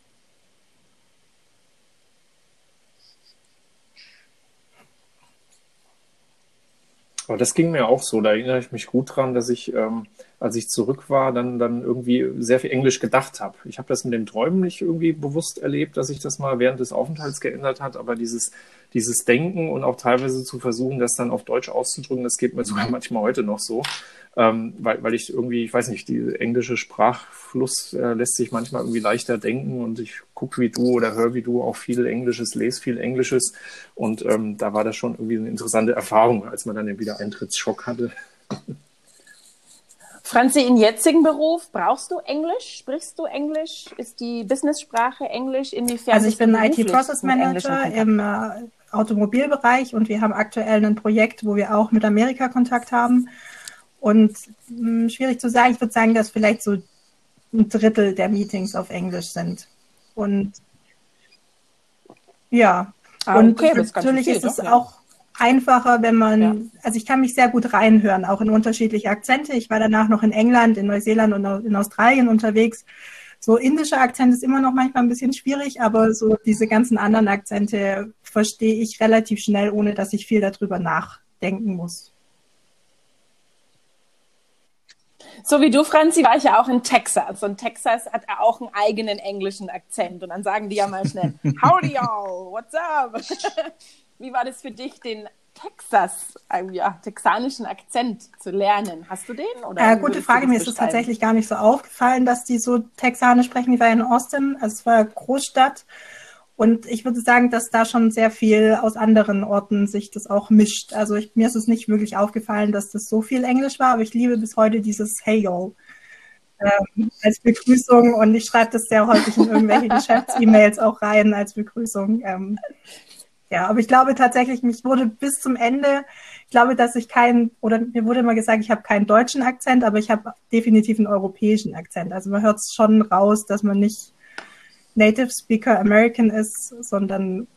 Aber das ging mir auch so. Da erinnere ich mich gut dran, dass ich, ähm, als ich zurück war, dann, dann irgendwie sehr viel Englisch gedacht habe. Ich habe das mit dem Träumen nicht irgendwie bewusst erlebt, dass sich das mal während des Aufenthalts geändert hat, aber dieses, dieses Denken und auch teilweise zu versuchen, das dann auf Deutsch auszudrücken, das geht mir sogar manchmal heute noch so ähm, weil, weil ich irgendwie, ich weiß nicht, die englische Sprachfluss äh, lässt sich manchmal irgendwie leichter denken und ich gucke wie du oder höre wie du auch viel Englisches, lese viel Englisches und ähm, da war das schon irgendwie eine interessante Erfahrung, als man dann den Wiedereintrittsschock hatte. Franzi, in jetzigen Beruf brauchst du Englisch? Sprichst du Englisch? Ist die Business-Sprache Englisch? Inwiefern? Also ich bin IT-Process Manager im äh, Automobilbereich und wir haben aktuell ein Projekt, wo wir auch mit Amerika Kontakt haben. Und mh, hm, schwierig zu sagen, ich würde sagen, dass vielleicht so ein Drittel der Meetings auf Englisch sind. Und ja, ah, und okay, natürlich ist es ja. auch einfacher, wenn man, ja. also ich kann mich sehr gut reinhören, auch in unterschiedliche Akzente. Ich war danach noch in England, in Neuseeland und in Australien unterwegs. So indischer Akzent ist immer noch manchmal ein bisschen schwierig, aber so diese ganzen anderen Akzente verstehe ich relativ schnell, ohne dass ich viel darüber nachdenken muss. So wie du, Franzi, war ich ja auch in Texas. Und Texas hat auch einen eigenen englischen Akzent. Und dann sagen die ja mal schnell, Howdy y'all, what's up? Wie war das für dich, den Texas, äh, ja, texanischen Akzent zu lernen? Hast du den? Äh, gute Frage. Mir ist es tatsächlich gar nicht so aufgefallen, dass die so Texanisch sprechen. Ich war in Austin, also es war Großstadt. Und ich würde sagen, dass da schon sehr viel aus anderen Orten sich das auch mischt. Also ich, mir ist es nicht wirklich aufgefallen, dass das so viel Englisch war, aber ich liebe bis heute dieses Hey yo ähm, als Begrüßung und ich schreibe das sehr häufig in irgendwelche Geschäfts-E-Mails auch rein als Begrüßung. Ähm, ja, aber ich glaube tatsächlich, mich wurde bis zum Ende, ich glaube, dass ich keinen, oder mir wurde immer gesagt, ich habe keinen deutschen Akzent, aber ich habe definitiv einen europäischen Akzent. Also man hört es schon raus, dass man nicht Native Speaker American ist, sondern.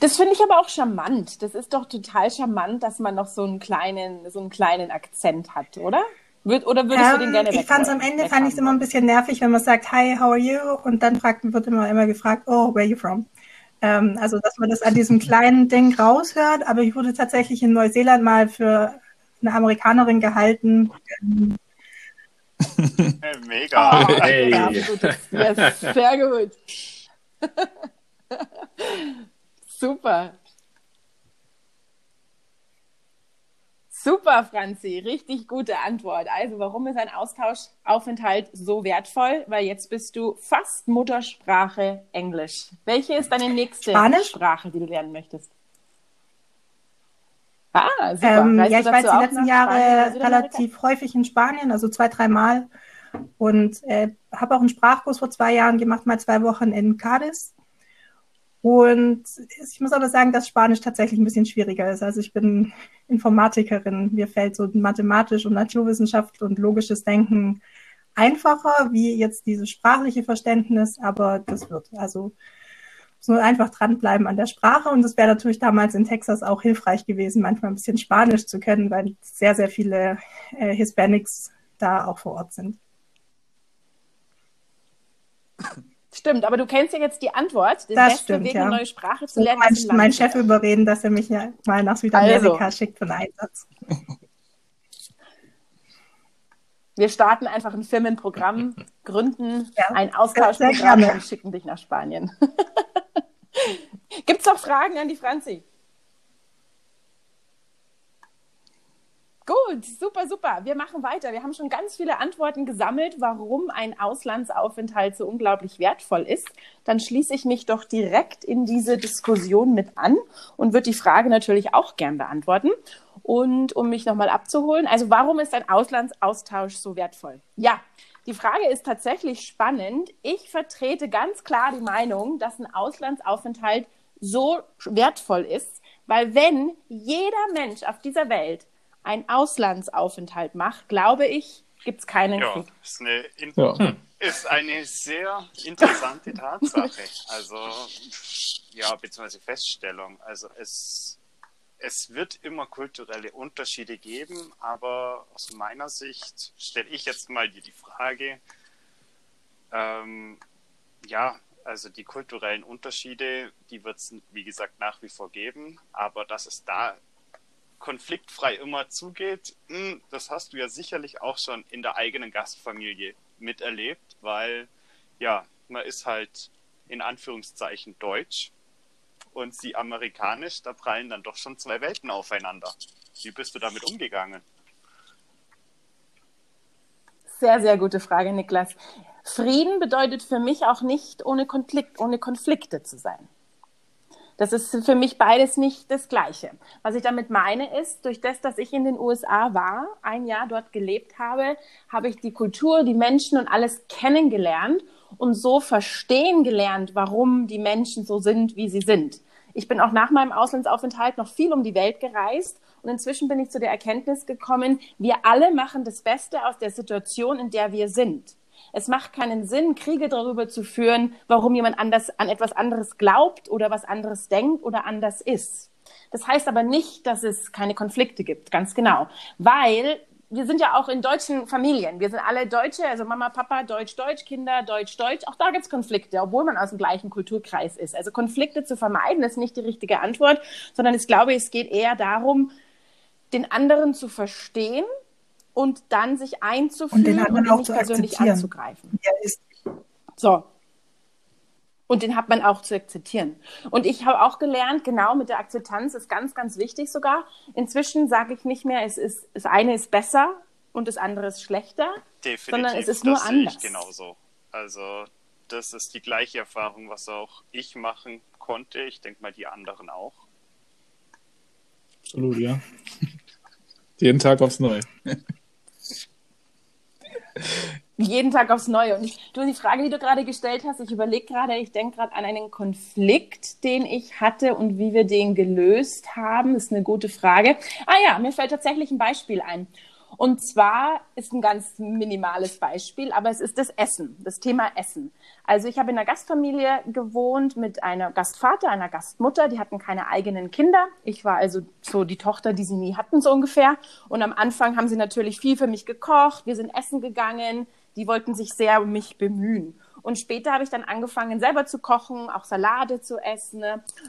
Das finde ich aber auch charmant. Das ist doch total charmant, dass man noch so einen kleinen, so einen kleinen Akzent hat, oder? Oder würdest ähm, du den gerne Ich fand es am Ende fand ich es immer ein bisschen nervig, wenn man sagt, hi, how are you? Und dann fragt, wird immer, immer gefragt, oh, where are you from? Ähm, also, dass man das an diesem kleinen Ding raushört. Aber ich wurde tatsächlich in Neuseeland mal für eine Amerikanerin gehalten, Mega. Oh, hey. Yes, sehr gut. Super. Super, Franzi. Richtig gute Antwort. Also, warum ist ein Austauschaufenthalt so wertvoll? Weil jetzt bist du fast Muttersprache Englisch. Welche ist deine nächste Spanisch? Sprache, die du lernen möchtest? Ah, super. Ähm, ja, ich war jetzt die letzten Jahre relativ häufig in Spanien, also zwei, dreimal. Und äh, habe auch einen Sprachkurs vor zwei Jahren gemacht, mal zwei Wochen in Cadiz. Und ich muss aber sagen, dass Spanisch tatsächlich ein bisschen schwieriger ist. Also ich bin Informatikerin. Mir fällt so mathematisch und Naturwissenschaft und logisches Denken einfacher, wie jetzt dieses sprachliche Verständnis, aber das wird. Also so einfach dranbleiben an der Sprache. Und es wäre natürlich damals in Texas auch hilfreich gewesen, manchmal ein bisschen Spanisch zu können, weil sehr, sehr viele äh, Hispanics da auch vor Ort sind. Stimmt, aber du kennst ja jetzt die Antwort. Das, das stimmt, Weg, ja. eine neue Sprache zu lernen. Ich mein, mein Chef überreden, dass er mich ja mal nach Südamerika also. schickt für einen Einsatz. Wir starten einfach ein Firmenprogramm, gründen ja, ein Austauschprogramm und schicken dich nach Spanien. Gibt es noch Fragen an die Franzi? Gut, super, super. Wir machen weiter. Wir haben schon ganz viele Antworten gesammelt, warum ein Auslandsaufenthalt so unglaublich wertvoll ist. Dann schließe ich mich doch direkt in diese Diskussion mit an und würde die Frage natürlich auch gern beantworten. Und um mich nochmal abzuholen, also warum ist ein Auslandsaustausch so wertvoll? Ja, die Frage ist tatsächlich spannend. Ich vertrete ganz klar die Meinung, dass ein Auslandsaufenthalt so wertvoll ist, weil wenn jeder Mensch auf dieser Welt einen Auslandsaufenthalt macht, glaube ich, gibt es keinen ja, Krieg. Ist eine, ja. ist eine sehr interessante Tatsache. Also ja, beziehungsweise Feststellung. Also es, es wird immer kulturelle Unterschiede geben, aber aus meiner Sicht stelle ich jetzt mal dir die Frage, ähm, ja, also die kulturellen Unterschiede, die wird es, wie gesagt, nach wie vor geben, aber dass es da konfliktfrei immer zugeht, hm, das hast du ja sicherlich auch schon in der eigenen Gastfamilie miterlebt, weil ja, man ist halt in Anführungszeichen deutsch und sie amerikanisch, da prallen dann doch schon zwei Welten aufeinander. Wie bist du damit umgegangen? Sehr, sehr gute Frage, Niklas. Frieden bedeutet für mich auch nicht ohne Konflikt, ohne Konflikte zu sein. Das ist für mich beides nicht das Gleiche. Was ich damit meine ist, durch das, dass ich in den USA war, ein Jahr dort gelebt habe, habe ich die Kultur, die Menschen und alles kennengelernt und so verstehen gelernt, warum die Menschen so sind, wie sie sind. Ich bin auch nach meinem Auslandsaufenthalt noch viel um die Welt gereist und inzwischen bin ich zu der Erkenntnis gekommen, wir alle machen das Beste aus der Situation, in der wir sind. Es macht keinen Sinn, Kriege darüber zu führen, warum jemand anders an etwas anderes glaubt oder was anderes denkt oder anders ist. Das heißt aber nicht, dass es keine Konflikte gibt, ganz genau, weil wir sind ja auch in deutschen Familien. Wir sind alle Deutsche, also Mama, Papa, Deutsch, Deutsch, Kinder, Deutsch, Deutsch. Auch da gibt's Konflikte, obwohl man aus dem gleichen Kulturkreis ist. Also Konflikte zu vermeiden, ist nicht die richtige Antwort, sondern ich glaube, es geht eher darum, den anderen zu verstehen und dann sich einzuführen und, den anderen und nicht persönlich anzugreifen. Ja, so. Und den hat man auch zu akzeptieren. Und ich habe auch gelernt, genau mit der Akzeptanz ist ganz, ganz wichtig sogar. Inzwischen sage ich nicht mehr, es ist, das eine ist besser und das andere ist schlechter, Definitiv, sondern es ist nur anders. Ich genauso. Also das ist die gleiche Erfahrung, was auch ich machen konnte. Ich denke mal die anderen auch. Absolut, ja. Jeden Tag aufs Neue. Jeden Tag aufs Neue. Und ich, du, die Frage, die du gerade gestellt hast, ich überlege gerade, ich denke gerade an einen Konflikt, den ich hatte und wie wir den gelöst haben, ist eine gute Frage. Ah ja, mir fällt tatsächlich ein Beispiel ein. Und zwar ist ein ganz minimales Beispiel, aber es ist das Essen, das Thema Essen. Also ich habe in einer Gastfamilie gewohnt mit einem Gastvater, einer Gastmutter, die hatten keine eigenen Kinder. Ich war also so die Tochter, die sie nie hatten, so ungefähr. Und am Anfang haben sie natürlich viel für mich gekocht, wir sind essen gegangen, die wollten sich sehr um mich bemühen. Und später habe ich dann angefangen, selber zu kochen, auch Salate zu essen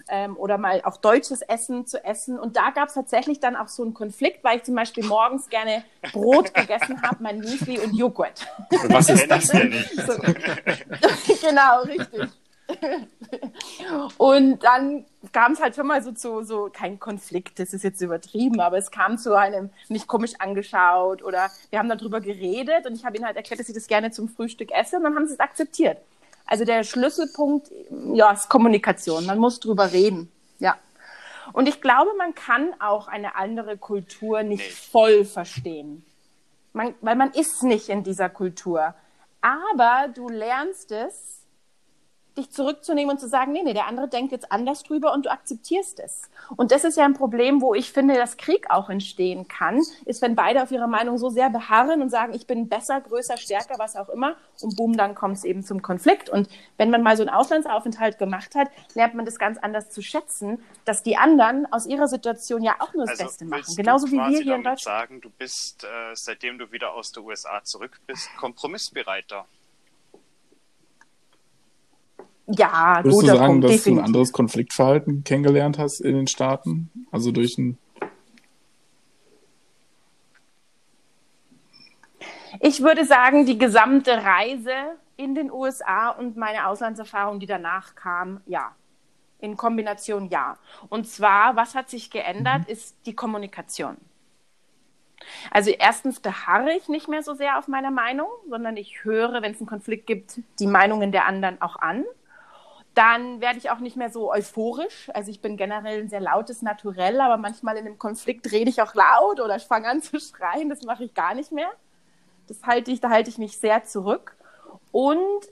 ähm, oder mal auch deutsches Essen zu essen. Und da gab es tatsächlich dann auch so einen Konflikt, weil ich zum Beispiel morgens gerne Brot gegessen habe, mein Müsli und Joghurt. Was ist das denn? So. genau, richtig. Und dann kam es halt schon mal so zu, so kein Konflikt, das ist jetzt übertrieben, aber es kam zu einem, mich komisch angeschaut oder wir haben darüber geredet und ich habe ihnen halt erklärt, dass ich das gerne zum Frühstück esse und dann haben sie es akzeptiert. Also der Schlüsselpunkt, ja, ist Kommunikation. Man muss drüber reden. Ja. Und ich glaube, man kann auch eine andere Kultur nicht voll verstehen. Man, weil man ist nicht in dieser Kultur. Aber du lernst es, dich zurückzunehmen und zu sagen, nee, nee, der andere denkt jetzt anders drüber und du akzeptierst es. Und das ist ja ein Problem, wo ich finde, dass Krieg auch entstehen kann, ist, wenn beide auf ihrer Meinung so sehr beharren und sagen, ich bin besser, größer, stärker, was auch immer. Und boom, dann kommt es eben zum Konflikt. Und wenn man mal so einen Auslandsaufenthalt gemacht hat, lernt man das ganz anders zu schätzen, dass die anderen aus ihrer Situation ja auch nur das also Beste machen. Genauso wie wir hier in Deutschland. sagen, du bist, äh, seitdem du wieder aus der USA zurück bist, kompromissbereiter. Ja, Würdest guter du sagen, Punkt, dass definitiv. du ein anderes Konfliktverhalten kennengelernt hast in den Staaten? Also durch ein Ich würde sagen, die gesamte Reise in den USA und meine Auslandserfahrung, die danach kam, ja. In Kombination ja. Und zwar, was hat sich geändert, mhm. ist die Kommunikation. Also erstens beharre ich nicht mehr so sehr auf meiner Meinung, sondern ich höre, wenn es einen Konflikt gibt, die Meinungen der anderen auch an dann werde ich auch nicht mehr so euphorisch. Also ich bin generell ein sehr lautes Naturell, aber manchmal in einem Konflikt rede ich auch laut oder ich fange an zu schreien. Das mache ich gar nicht mehr. Das halte ich, da halte ich mich sehr zurück. Und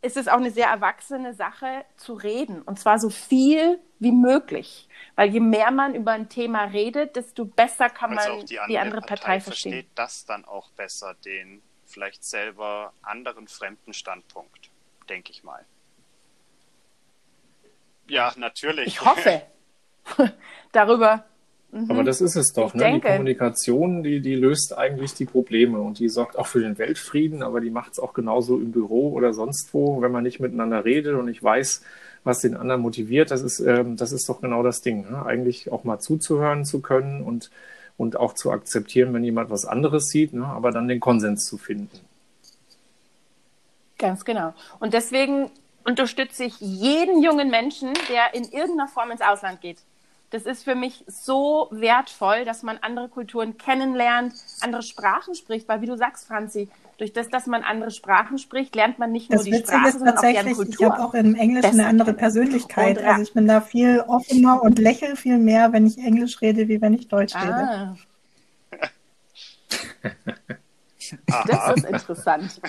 es ist auch eine sehr erwachsene Sache zu reden. Und zwar so viel wie möglich. Weil je mehr man über ein Thema redet, desto besser kann also man die andere, die andere Partei, Partei verstehen. versteht das dann auch besser, den vielleicht selber anderen fremden Standpunkt, denke ich mal. Ja, natürlich. Ich hoffe. Darüber. Mhm. Aber das ist es doch, ne? Die Kommunikation, die, die löst eigentlich die Probleme und die sorgt auch für den Weltfrieden, aber die macht es auch genauso im Büro oder sonst wo, wenn man nicht miteinander redet und ich weiß, was den anderen motiviert, das ist, ähm, das ist doch genau das Ding. Ne? Eigentlich auch mal zuzuhören zu können und, und auch zu akzeptieren, wenn jemand was anderes sieht, ne? aber dann den Konsens zu finden. Ganz genau. Und deswegen unterstütze ich jeden jungen Menschen, der in irgendeiner Form ins Ausland geht. Das ist für mich so wertvoll, dass man andere Kulturen kennenlernt, andere Sprachen spricht, weil wie du sagst, Franzi, durch das, dass man andere Sprachen spricht, lernt man nicht nur Das die Witzige Sprache, ist sondern auch deren tatsächlich, ich Kultur. habe auch im Englischen eine andere. Persönlichkeit. Und, Also ich bin da viel offener und lächle viel mehr, wenn ich Englisch rede, wie wenn ich Deutsch rede. Ah, Aha. das ist interessant.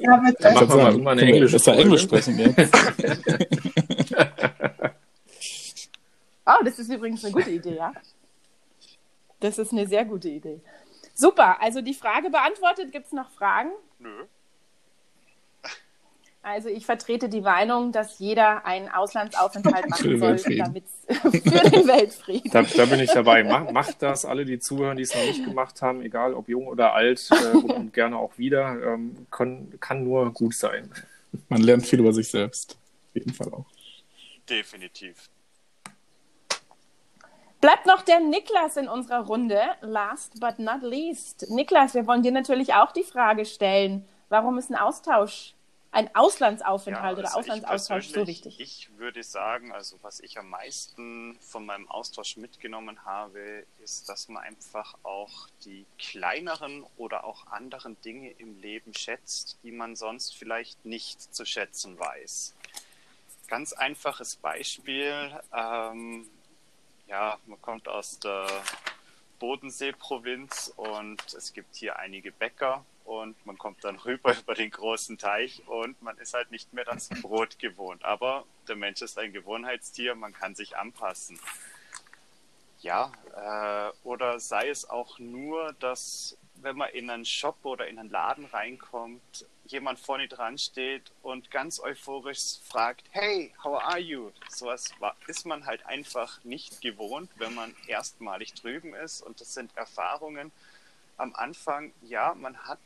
Ja, mit, Dann machen wir mal irgendwann eine englische besser Folge. Englisch sprechen jetzt. Oh, das ist übrigens eine gute Idee, ja? Das ist eine sehr gute Idee. Super, also die Frage beantwortet. Gibt es noch Fragen? Nö. Also ich vertrete die Meinung, dass jeder einen Auslandsaufenthalt machen soll, damit für den Weltfrieden. Da, da bin ich dabei. Mach, macht das, alle, die zuhören, die es noch nicht gemacht haben, egal ob jung oder alt äh, und, gerne auch wieder, ähm, kann, kann nur gut sein. Man lernt viel über sich selbst. Auf jeden Fall auch. Definitiv. Bleibt noch der Niklas in unserer Runde, last but not least. Niklas, wir wollen dir natürlich auch die Frage stellen, warum ist ein Austausch, ein Auslandsaufenthalt oder also ich Auslandsaustausch so wichtig? Ich würde sagen, also was ich am meisten von meinem Austausch mitgenommen habe, ist, dass man einfach auch die kleineren oder auch anderen Dinge im Leben schätzt, die man sonst vielleicht nicht zu schätzen weiß. Ganz einfaches Beispiel. Ähm, ja, man kommt aus der Bodenseeprovinz und es gibt hier einige Bäcker und man kommt dann rüber über den großen Teich und man ist halt nicht mehr das Brot gewohnt. Aber der Mensch ist ein Gewohnheitstier, man kann sich anpassen. Ja, äh, oder sei es auch nur, dass wenn man in einen Shop oder in einen Laden reinkommt, jemand vorne dran steht und ganz euphorisch fragt, hey, how are you? Sowas ist man halt einfach nicht gewohnt, wenn man erstmalig drüben ist und das sind Erfahrungen. Am Anfang, ja, man hat,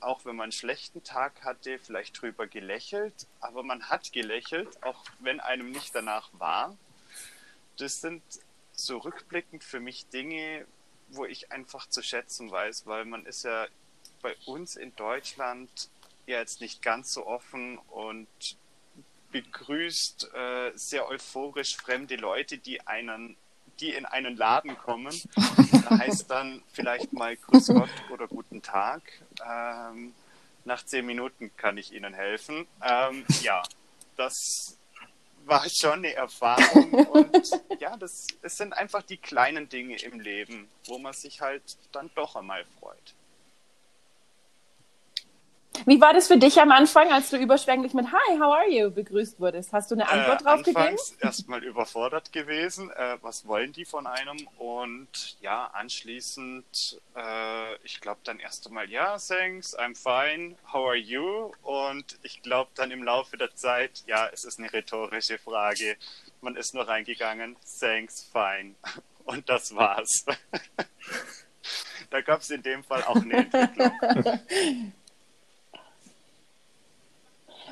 auch wenn man einen schlechten Tag hatte, vielleicht drüber gelächelt, aber man hat gelächelt, auch wenn einem nicht danach war. Das sind so rückblickend für mich Dinge, wo ich einfach zu schätzen weiß, weil man ist ja bei uns in Deutschland ja jetzt nicht ganz so offen und begrüßt äh, sehr euphorisch fremde Leute, die einen, die in einen Laden kommen. Da heißt dann vielleicht mal Grüß Gott oder Guten Tag. Ähm, nach zehn Minuten kann ich Ihnen helfen. Ähm, ja, das war schon eine Erfahrung und ja, das, es sind einfach die kleinen Dinge im Leben, wo man sich halt dann doch einmal freut. Wie war das für dich am Anfang, als du überschwänglich mit Hi, how are you begrüßt wurdest? Hast du eine Antwort äh, drauf gegeben? anfangs erstmal überfordert gewesen. Äh, was wollen die von einem? Und ja, anschließend, äh, ich glaube dann erst einmal, ja, thanks, I'm fine, how are you? Und ich glaube dann im Laufe der Zeit, ja, es ist eine rhetorische Frage. Man ist nur reingegangen, thanks, fine. Und das war's. da gab es in dem Fall auch eine Entwicklung.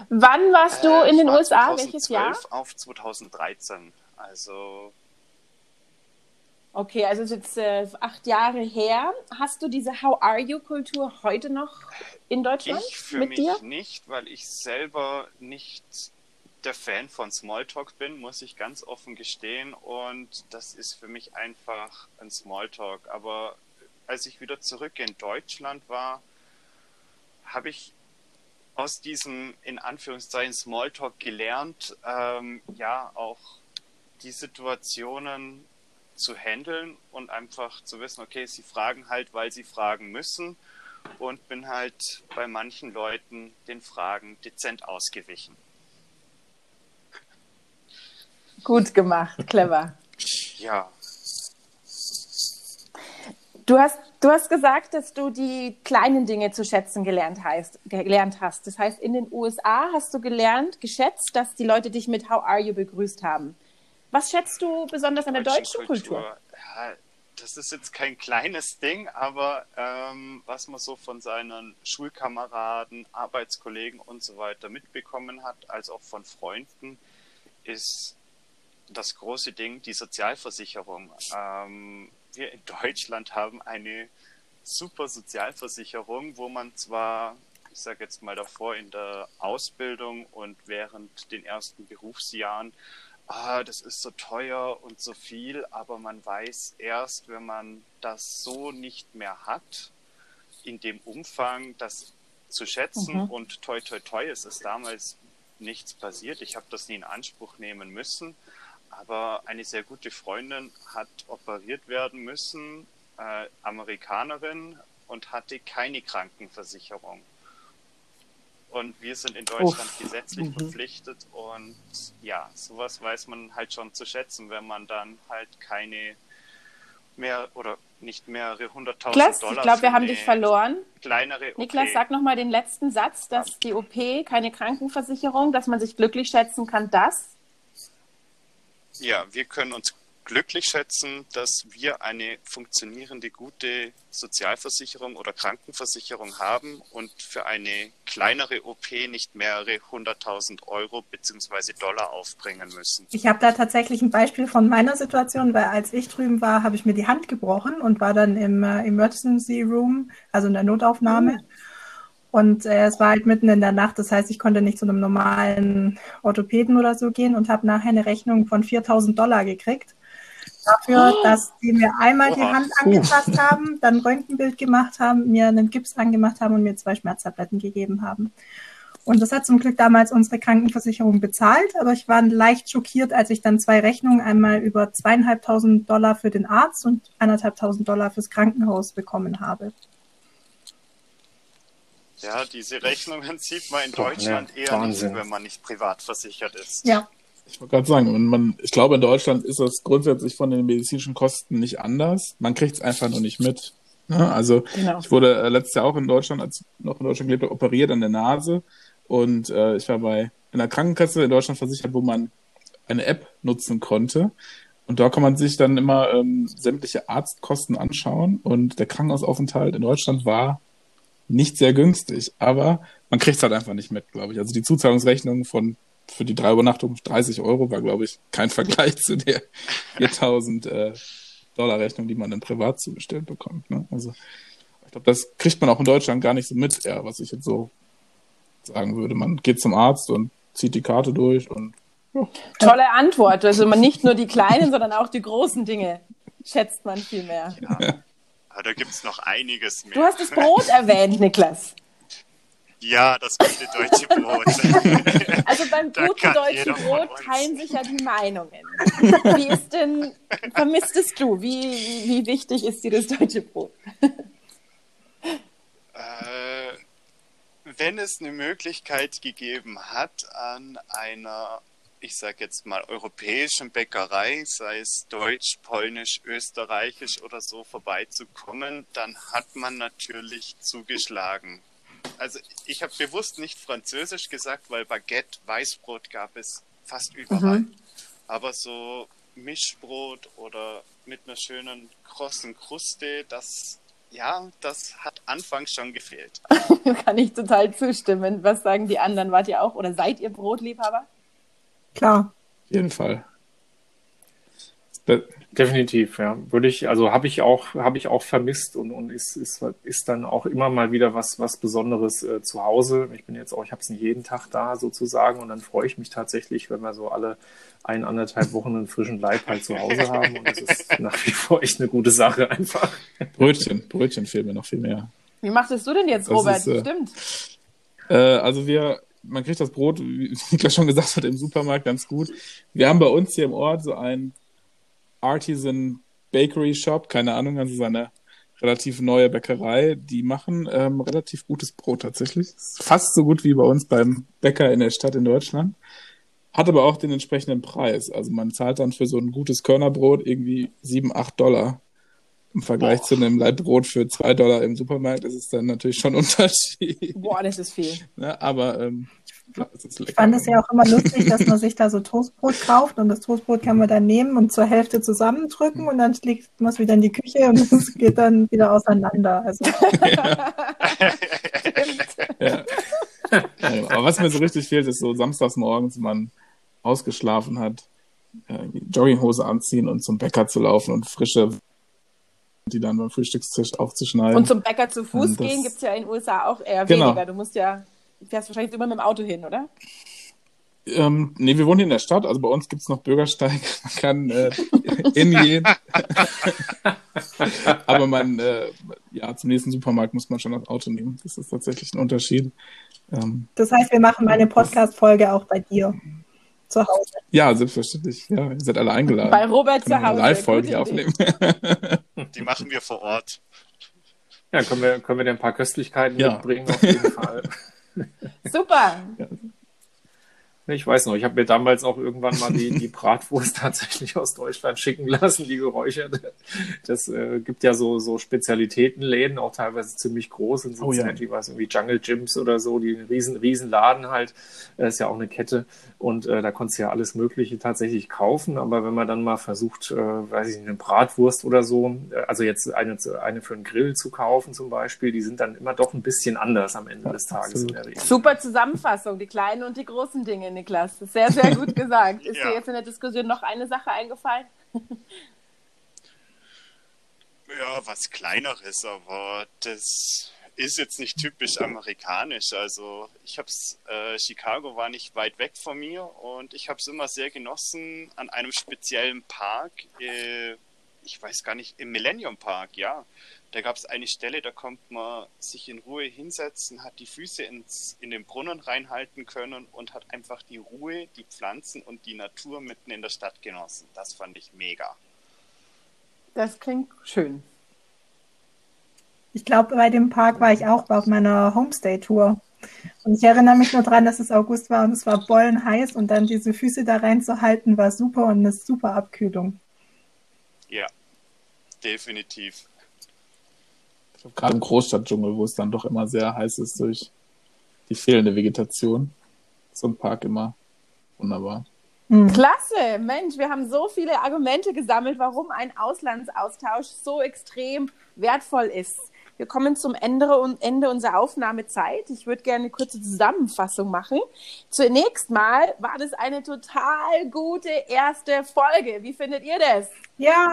Wann warst du Äh, in den war USA? 2012 Welches Jahr? Auf 2013. Also Okay, also es ist jetzt äh, acht Jahre her. Hast du diese How are you Kultur heute noch in Deutschland ich für mit mich dir? nicht, weil ich selber nicht der Fan von Smalltalk bin, muss ich ganz offen gestehen. Und das ist für mich einfach ein Smalltalk. Aber als ich wieder zurück in Deutschland war, habe ich aus diesem in Anführungszeichen Smalltalk gelernt, ähm, ja auch die Situationen zu handeln und einfach zu wissen, okay, sie fragen halt, weil sie fragen müssen und bin halt bei manchen Leuten den Fragen dezent ausgewichen. Gut gemacht, clever. Ja, Du hast, du hast gesagt, dass du die kleinen Dinge zu schätzen gelernt, heißt, gelernt hast. Das heißt, in den USA hast du gelernt, geschätzt, dass die Leute dich mit How are you begrüßt haben. Was schätzt du besonders an der deutschen, Kultur? Kultur? Ja, das ist jetzt kein kleines Ding, aber ähm, was man so von seinen Schulkameraden, Arbeitskollegen und so weiter mitbekommen hat, als auch von Freunden, ist das große Ding die Sozialversicherung. Ähm, wir in Deutschland haben eine super Sozialversicherung, wo man zwar, ich sage jetzt mal davor in der Ausbildung und während den ersten Berufsjahren, ah, das ist so teuer und so viel, aber man weiß erst, wenn man das so nicht mehr hat, in dem Umfang, das zu schätzen mhm. und toi toi toi, es ist damals nichts passiert. Ich habe das nie in Anspruch nehmen müssen. Aber eine sehr gute Freundin hat operiert werden müssen, äh, Amerikanerin, und hatte keine Krankenversicherung. Und wir sind in Deutschland Uff. gesetzlich mhm. verpflichtet und ja, sowas weiß man halt schon zu schätzen, wenn man dann halt keine mehr oder nicht mehrere hunderttausend Dollar. Ich glaube, wir haben dich verloren. Kleinere OP. Niklas, sag nochmal den letzten Satz, dass die OP keine Krankenversicherung, dass man sich glücklich schätzen kann, dass ja, wir können uns glücklich schätzen, dass wir eine funktionierende, gute Sozialversicherung oder Krankenversicherung haben und für eine kleinere OP nicht mehrere hunderttausend Euro bzw. Dollar aufbringen müssen. Ich habe da tatsächlich ein Beispiel von meiner Situation, weil als ich drüben war, habe ich mir die Hand gebrochen und war dann im äh, Emergency Room, also in der Notaufnahme. Mhm. Und äh, es war halt mitten in der Nacht, das heißt, ich konnte nicht zu einem normalen Orthopäden oder so gehen und habe nachher eine Rechnung von 4000 Dollar gekriegt. Dafür, oh. dass die mir einmal oh. die Hand angefasst haben, dann Röntgenbild gemacht haben, mir einen Gips angemacht haben und mir zwei Schmerztabletten gegeben haben. Und das hat zum Glück damals unsere Krankenversicherung bezahlt, aber ich war leicht schockiert, als ich dann zwei Rechnungen, einmal über zweieinhalbtausend Dollar für den Arzt und eineinhalbtausend Dollar fürs Krankenhaus bekommen habe. Ja, diese Rechnungen sieht man in Deutschland ja, eher Wahnsinn. nicht, wenn man nicht privat versichert ist. Ja. Ich wollte gerade sagen, man, ich glaube, in Deutschland ist das grundsätzlich von den medizinischen Kosten nicht anders. Man kriegt es einfach nur nicht mit. Ne? also genau. ich wurde äh, letztes Jahr auch in Deutschland, als noch in Deutschland gelebt operiert an der Nase. Und äh, ich war bei einer Krankenkasse in Deutschland versichert, wo man eine App nutzen konnte. Und da kann man sich dann immer ähm, sämtliche Arztkosten anschauen. Und der Krankenhausaufenthalt in Deutschland war nicht sehr günstig, aber man kriegt es halt einfach nicht mit, glaube ich. Also die Zuzahlungsrechnung von für die drei Übernachtungen 30 Euro war, glaube ich, kein Vergleich zu der 4000 äh, Dollar Rechnung, die man dann privat zugestellt bekommt. Ne? Also ich glaube, das kriegt man auch in Deutschland gar nicht so mit, eher, was ich jetzt so sagen würde. Man geht zum Arzt und zieht die Karte durch und ja. Tolle Antwort. Also man nicht nur die kleinen, sondern auch die großen Dinge schätzt man viel mehr. Ja. Aber da gibt es noch einiges mehr. Du hast das Brot erwähnt, Niklas. Ja, das gute deutsche Brot. Also beim guten deutschen Brot teilen sich ja die Meinungen. Wie ist denn, vermisstest du? Wie, wie, wie wichtig ist dir das deutsche Brot? Äh, wenn es eine Möglichkeit gegeben hat, an einer ich sage jetzt mal, europäischen Bäckerei, sei es deutsch, polnisch, österreichisch oder so, vorbeizukommen, dann hat man natürlich zugeschlagen. Also ich habe bewusst nicht französisch gesagt, weil Baguette, Weißbrot gab es fast überall. Mhm. Aber so Mischbrot oder mit einer schönen krossen Kruste, das ja, das hat anfangs schon gefehlt. Kann ich total zustimmen. Was sagen die anderen? Wart ihr auch oder seid ihr Brotliebhaber? Klar. Auf jeden Fall. Definitiv, ja. Würde ich, also habe ich auch, habe ich auch vermisst und, und ist, ist, ist dann auch immer mal wieder was, was Besonderes äh, zu Hause. Ich bin jetzt auch, ich habe es nicht jeden Tag da sozusagen und dann freue ich mich tatsächlich, wenn wir so alle ein, anderthalb Wochen einen frischen Leib halt zu Hause haben und das ist nach wie vor echt eine gute Sache einfach. Brötchen, Brötchen fehlen mir noch viel mehr. Wie machtest du denn jetzt, Robert? Ist, äh, Stimmt. Äh, also wir, man kriegt das Brot, wie Niklas schon gesagt hat, im Supermarkt ganz gut. Wir haben bei uns hier im Ort so einen Artisan Bakery Shop, keine Ahnung, also so eine relativ neue Bäckerei, die machen ähm, relativ gutes Brot tatsächlich. Fast so gut wie bei uns beim Bäcker in der Stadt in Deutschland. Hat aber auch den entsprechenden Preis. Also man zahlt dann für so ein gutes Körnerbrot irgendwie sieben, acht Dollar. Im Vergleich Boah. zu einem Laib Brot für zwei Dollar im Supermarkt ist es dann natürlich schon ein Unterschied. Boah, das ist viel. Ne? Aber ähm, ja, es ist lecker. Ich fand es ja auch immer lustig, dass man sich da so Toastbrot kauft und das Toastbrot kann man dann nehmen und zur Hälfte zusammendrücken und dann legt man es wieder in die Küche und es geht dann wieder auseinander. Also Ja. Ja, aber was mir so richtig fehlt, ist so samstags morgens, wenn man ausgeschlafen hat, äh, die Jogginghose anziehen und zum Bäcker zu laufen und frische, die dann beim Frühstückstisch aufzuschneiden. Und zum Bäcker zu Fuß das- gehen gibt es ja in den USA auch eher Genau. weniger. Du musst ja, du fährst wahrscheinlich immer mit dem Auto hin, oder? Ähm, nee, wir wohnen hier in der Stadt, also bei uns gibt's noch Bürgersteig. Man kann äh, hingehen. Aber man, äh, ja, zum nächsten Supermarkt muss man schon das Auto nehmen. Das ist tatsächlich ein Unterschied. Ähm, das heißt, wir machen meine Podcast-Folge auch bei dir zu Hause. ja, selbstverständlich. Ja, ihr seid alle eingeladen. Bei Robert zu Hause. Live-Folge aufnehmen. Die machen wir vor Ort. Ja, können wir, können wir dir ein paar Köstlichkeiten Ja. mitbringen, auf jeden Fall. Super. Ich weiß noch, ich habe mir damals auch irgendwann mal die, die Bratwurst tatsächlich aus Deutschland schicken lassen, die geräucherte. Das äh, gibt ja so, so Spezialitätenläden, auch teilweise ziemlich groß in Oh ja. Cincinnati, was irgendwie Jungle Gyms oder so, die riesen, riesen Laden halt, äh, ist ja auch eine Kette und äh, da konntest du ja alles Mögliche tatsächlich kaufen, aber wenn man dann mal versucht, äh, weiß ich nicht, eine Bratwurst oder so, äh, also jetzt eine, eine für einen Grill zu kaufen zum Beispiel, die sind dann immer doch ein bisschen anders am Ende des Tages in der Regel. Super Zusammenfassung, die kleinen und die großen Dinge, Niklas. Sehr, sehr gut gesagt. Ist Ja. dir jetzt in der Diskussion noch eine Sache eingefallen? Ja, was kleineres, aber das ist jetzt nicht typisch amerikanisch. Also ich hab's, äh, Chicago war nicht weit weg von mir und ich habe es immer sehr genossen an einem speziellen Park. Äh, ich weiß gar nicht, im Millennium Park, ja. Da gab es eine Stelle, da konnte man sich in Ruhe hinsetzen, hat die Füße ins, in den Brunnen reinhalten können und hat einfach die Ruhe, die Pflanzen und die Natur mitten in der Stadt genossen. Das fand ich mega. Das klingt schön. Ich glaube, bei dem Park war ich auch auf meiner Homestay-Tour. Und ich erinnere mich nur dran, dass es August war und es war bollenheiß und dann diese Füße da reinzuhalten war super und eine super Abkühlung. Ja, definitiv. Gerade im Großstadtdschungel, wo es dann doch immer sehr heiß ist durch die fehlende Vegetation. So ein Park immer wunderbar. Hm. Klasse, Mensch, wir haben so viele Argumente gesammelt, warum ein Auslandsaustausch so extrem wertvoll ist. Wir kommen zum Ende, Ende unserer Aufnahmezeit. Ich würde gerne eine kurze Zusammenfassung machen. Zunächst mal war das eine total gute erste Folge. Wie findet ihr das? Ja,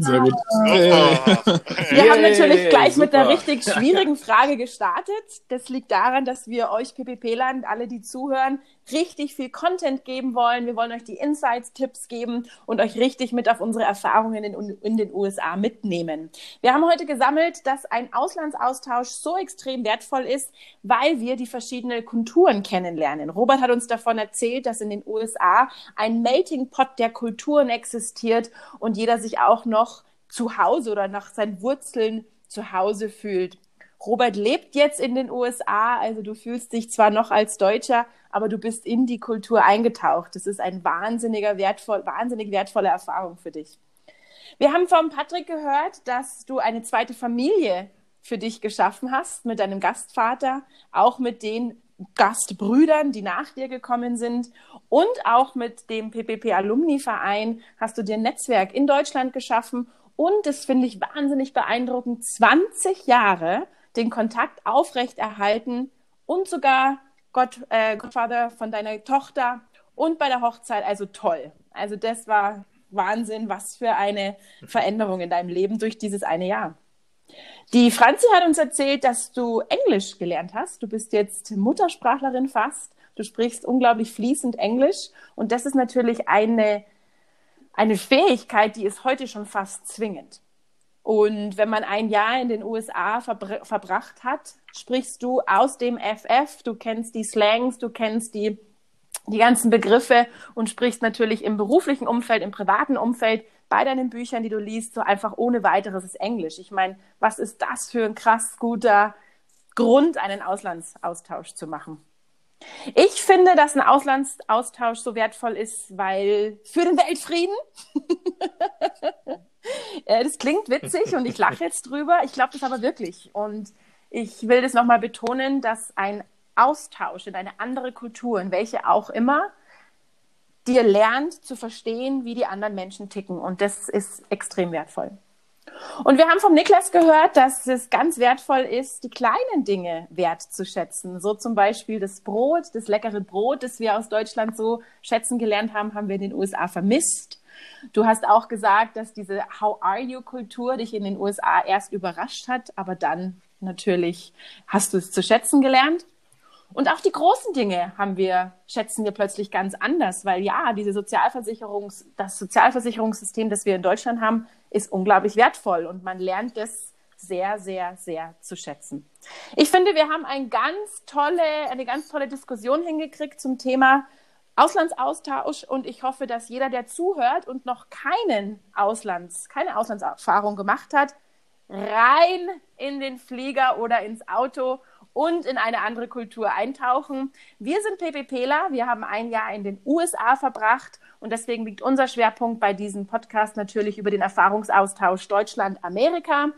Sehr gut. Super. Wir haben natürlich gleich mit einer super. richtig schwierigen Frage gestartet. Das liegt daran, dass wir euch PPP-Land, alle, die zuhören, richtig viel Content geben wollen. Wir wollen euch die Insights-Tipps geben und euch richtig mit auf unsere Erfahrungen in, in den USA mitnehmen. Wir haben heute gesammelt, dass ein Auslandsaustausch so extrem wertvoll ist, weil wir die verschiedenen Kulturen kennenlernen. Robert hat uns davon erzählt, dass in den USA ein Melting Pot der Kulturen existiert und jeder sich auch noch zu Hause oder nach seinen Wurzeln zu Hause fühlt. Robert lebt jetzt in den USA, also du fühlst dich zwar noch als Deutscher, aber du bist in die Kultur eingetaucht. Das ist ein wahnsinniger wertvoll, wahnsinnig wertvolle Erfahrung für dich. Wir haben von Patrick gehört, dass du eine zweite Familie für dich geschaffen hast mit deinem Gastvater, auch mit den Gastbrüdern, die nach dir gekommen sind und auch mit dem PPP Alumni Verein hast du dir ein Netzwerk in Deutschland geschaffen und das finde ich wahnsinnig beeindruckend, 20 Jahre den Kontakt aufrechterhalten und sogar Gott, äh, Gottvater von deiner Tochter und bei der Hochzeit, also toll. Also das war Wahnsinn, was für eine Veränderung in deinem Leben durch dieses eine Jahr. Die Franzi hat uns erzählt, dass du Englisch gelernt hast. Du bist jetzt Muttersprachlerin fast. Du sprichst unglaublich fließend Englisch. Und das ist natürlich eine, eine Fähigkeit, die ist heute schon fast zwingend. Und wenn man ein Jahr in den USA verbr verbracht hat, sprichst du aus dem FF, du kennst die Slangs, du kennst die, die ganzen Begriffe und sprichst natürlich im beruflichen Umfeld, im privaten Umfeld bei deinen Büchern, die du liest, so einfach ohne weiteres ist Englisch. Ich meine, was ist das für ein krass guter Grund, einen Auslandsaustausch zu machen? Ich finde, dass ein Auslandsaustausch so wertvoll ist, weil für den Weltfrieden. Äh, das klingt witzig und ich lache jetzt drüber. Ich glaube das aber wirklich. Und ich will das nochmal betonen, dass ein Austausch in eine andere Kultur, in welche auch immer, dir lernt zu verstehen, wie die anderen Menschen ticken. Und das ist extrem wertvoll. Und wir haben vom Niklas gehört, dass es ganz wertvoll ist, die kleinen Dinge wertzuschätzen. So zum Beispiel das Brot, das leckere Brot, das wir aus Deutschland so schätzen gelernt haben, haben wir in den USA vermisst. Du hast auch gesagt, dass diese How are you Kultur dich in den USA erst überrascht hat, aber dann natürlich hast du es zu schätzen gelernt. Und auch die großen Dinge haben wir, schätzen wir plötzlich ganz anders, weil ja, diese Sozialversicherungs, das Sozialversicherungssystem, das wir in Deutschland haben, ist unglaublich wertvoll und man lernt es sehr, sehr, sehr zu schätzen. Ich finde, wir haben ein ganz tolle, eine ganz tolle Diskussion hingekriegt zum Thema Auslandsaustausch und ich hoffe, dass jeder, der zuhört und noch keinen Auslands, keine Auslandserfahrung gemacht hat, rein in den Flieger oder ins Auto und in eine andere Kultur eintauchen. Wir sind PPPler, wir haben ein Jahr in den USA verbracht und deswegen liegt unser Schwerpunkt bei diesem Podcast natürlich über den Erfahrungsaustausch Deutschland-Amerika.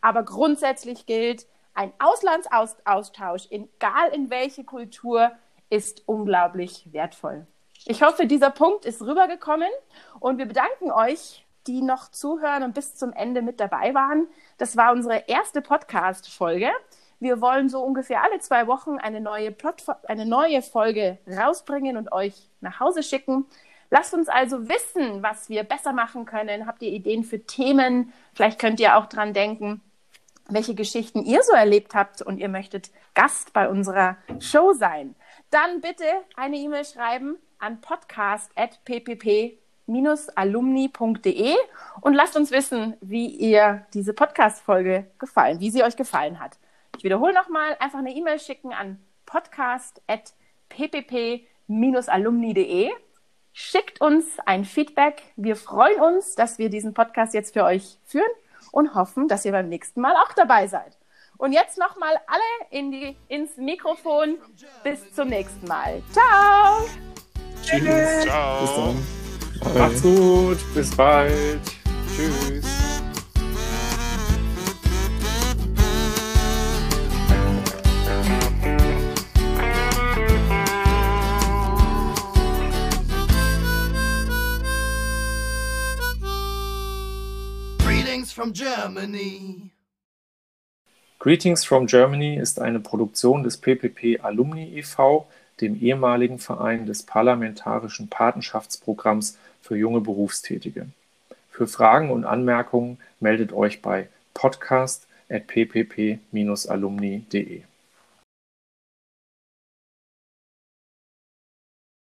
Aber grundsätzlich gilt, ein Auslandsaustausch, egal in welche Kultur, ist unglaublich wertvoll. Ich hoffe, dieser Punkt ist rübergekommen und wir bedanken euch, die noch zuhören und bis zum Ende mit dabei waren. Das war unsere erste Podcast-Folge. Wir wollen so ungefähr alle zwei Wochen eine neue, eine neue Folge rausbringen und euch nach Hause schicken. Lasst uns also wissen, was wir besser machen können. Habt ihr Ideen für Themen? Vielleicht könnt ihr auch dran denken, welche Geschichten ihr so erlebt habt und ihr möchtet Gast bei unserer Show sein. Dann bitte eine E-Mail schreiben an podcast.ppp-alumni.de und lasst uns wissen, wie ihr diese Podcast-Folge gefallen, wie sie euch gefallen hat. Ich wiederhole nochmal, einfach eine E-Mail schicken an podcast.ppp-alumni.de. Schickt uns ein Feedback. Wir freuen uns, dass wir diesen Podcast jetzt für euch führen und hoffen, dass ihr beim nächsten Mal auch dabei seid. Und jetzt nochmal alle in die, ins Mikrofon. Bis zum nächsten Mal. Ciao. Tschüss. Ciao. Bis dann. Macht's gut. Bis bald. Tschüss. from Germany. Greetings from Germany ist eine Produktion des PPP Alumni e.V., dem ehemaligen Verein des Parlamentarischen Patenschaftsprogramms für junge Berufstätige. Für Fragen und Anmerkungen meldet euch bei podcast.ppp-alumni.de.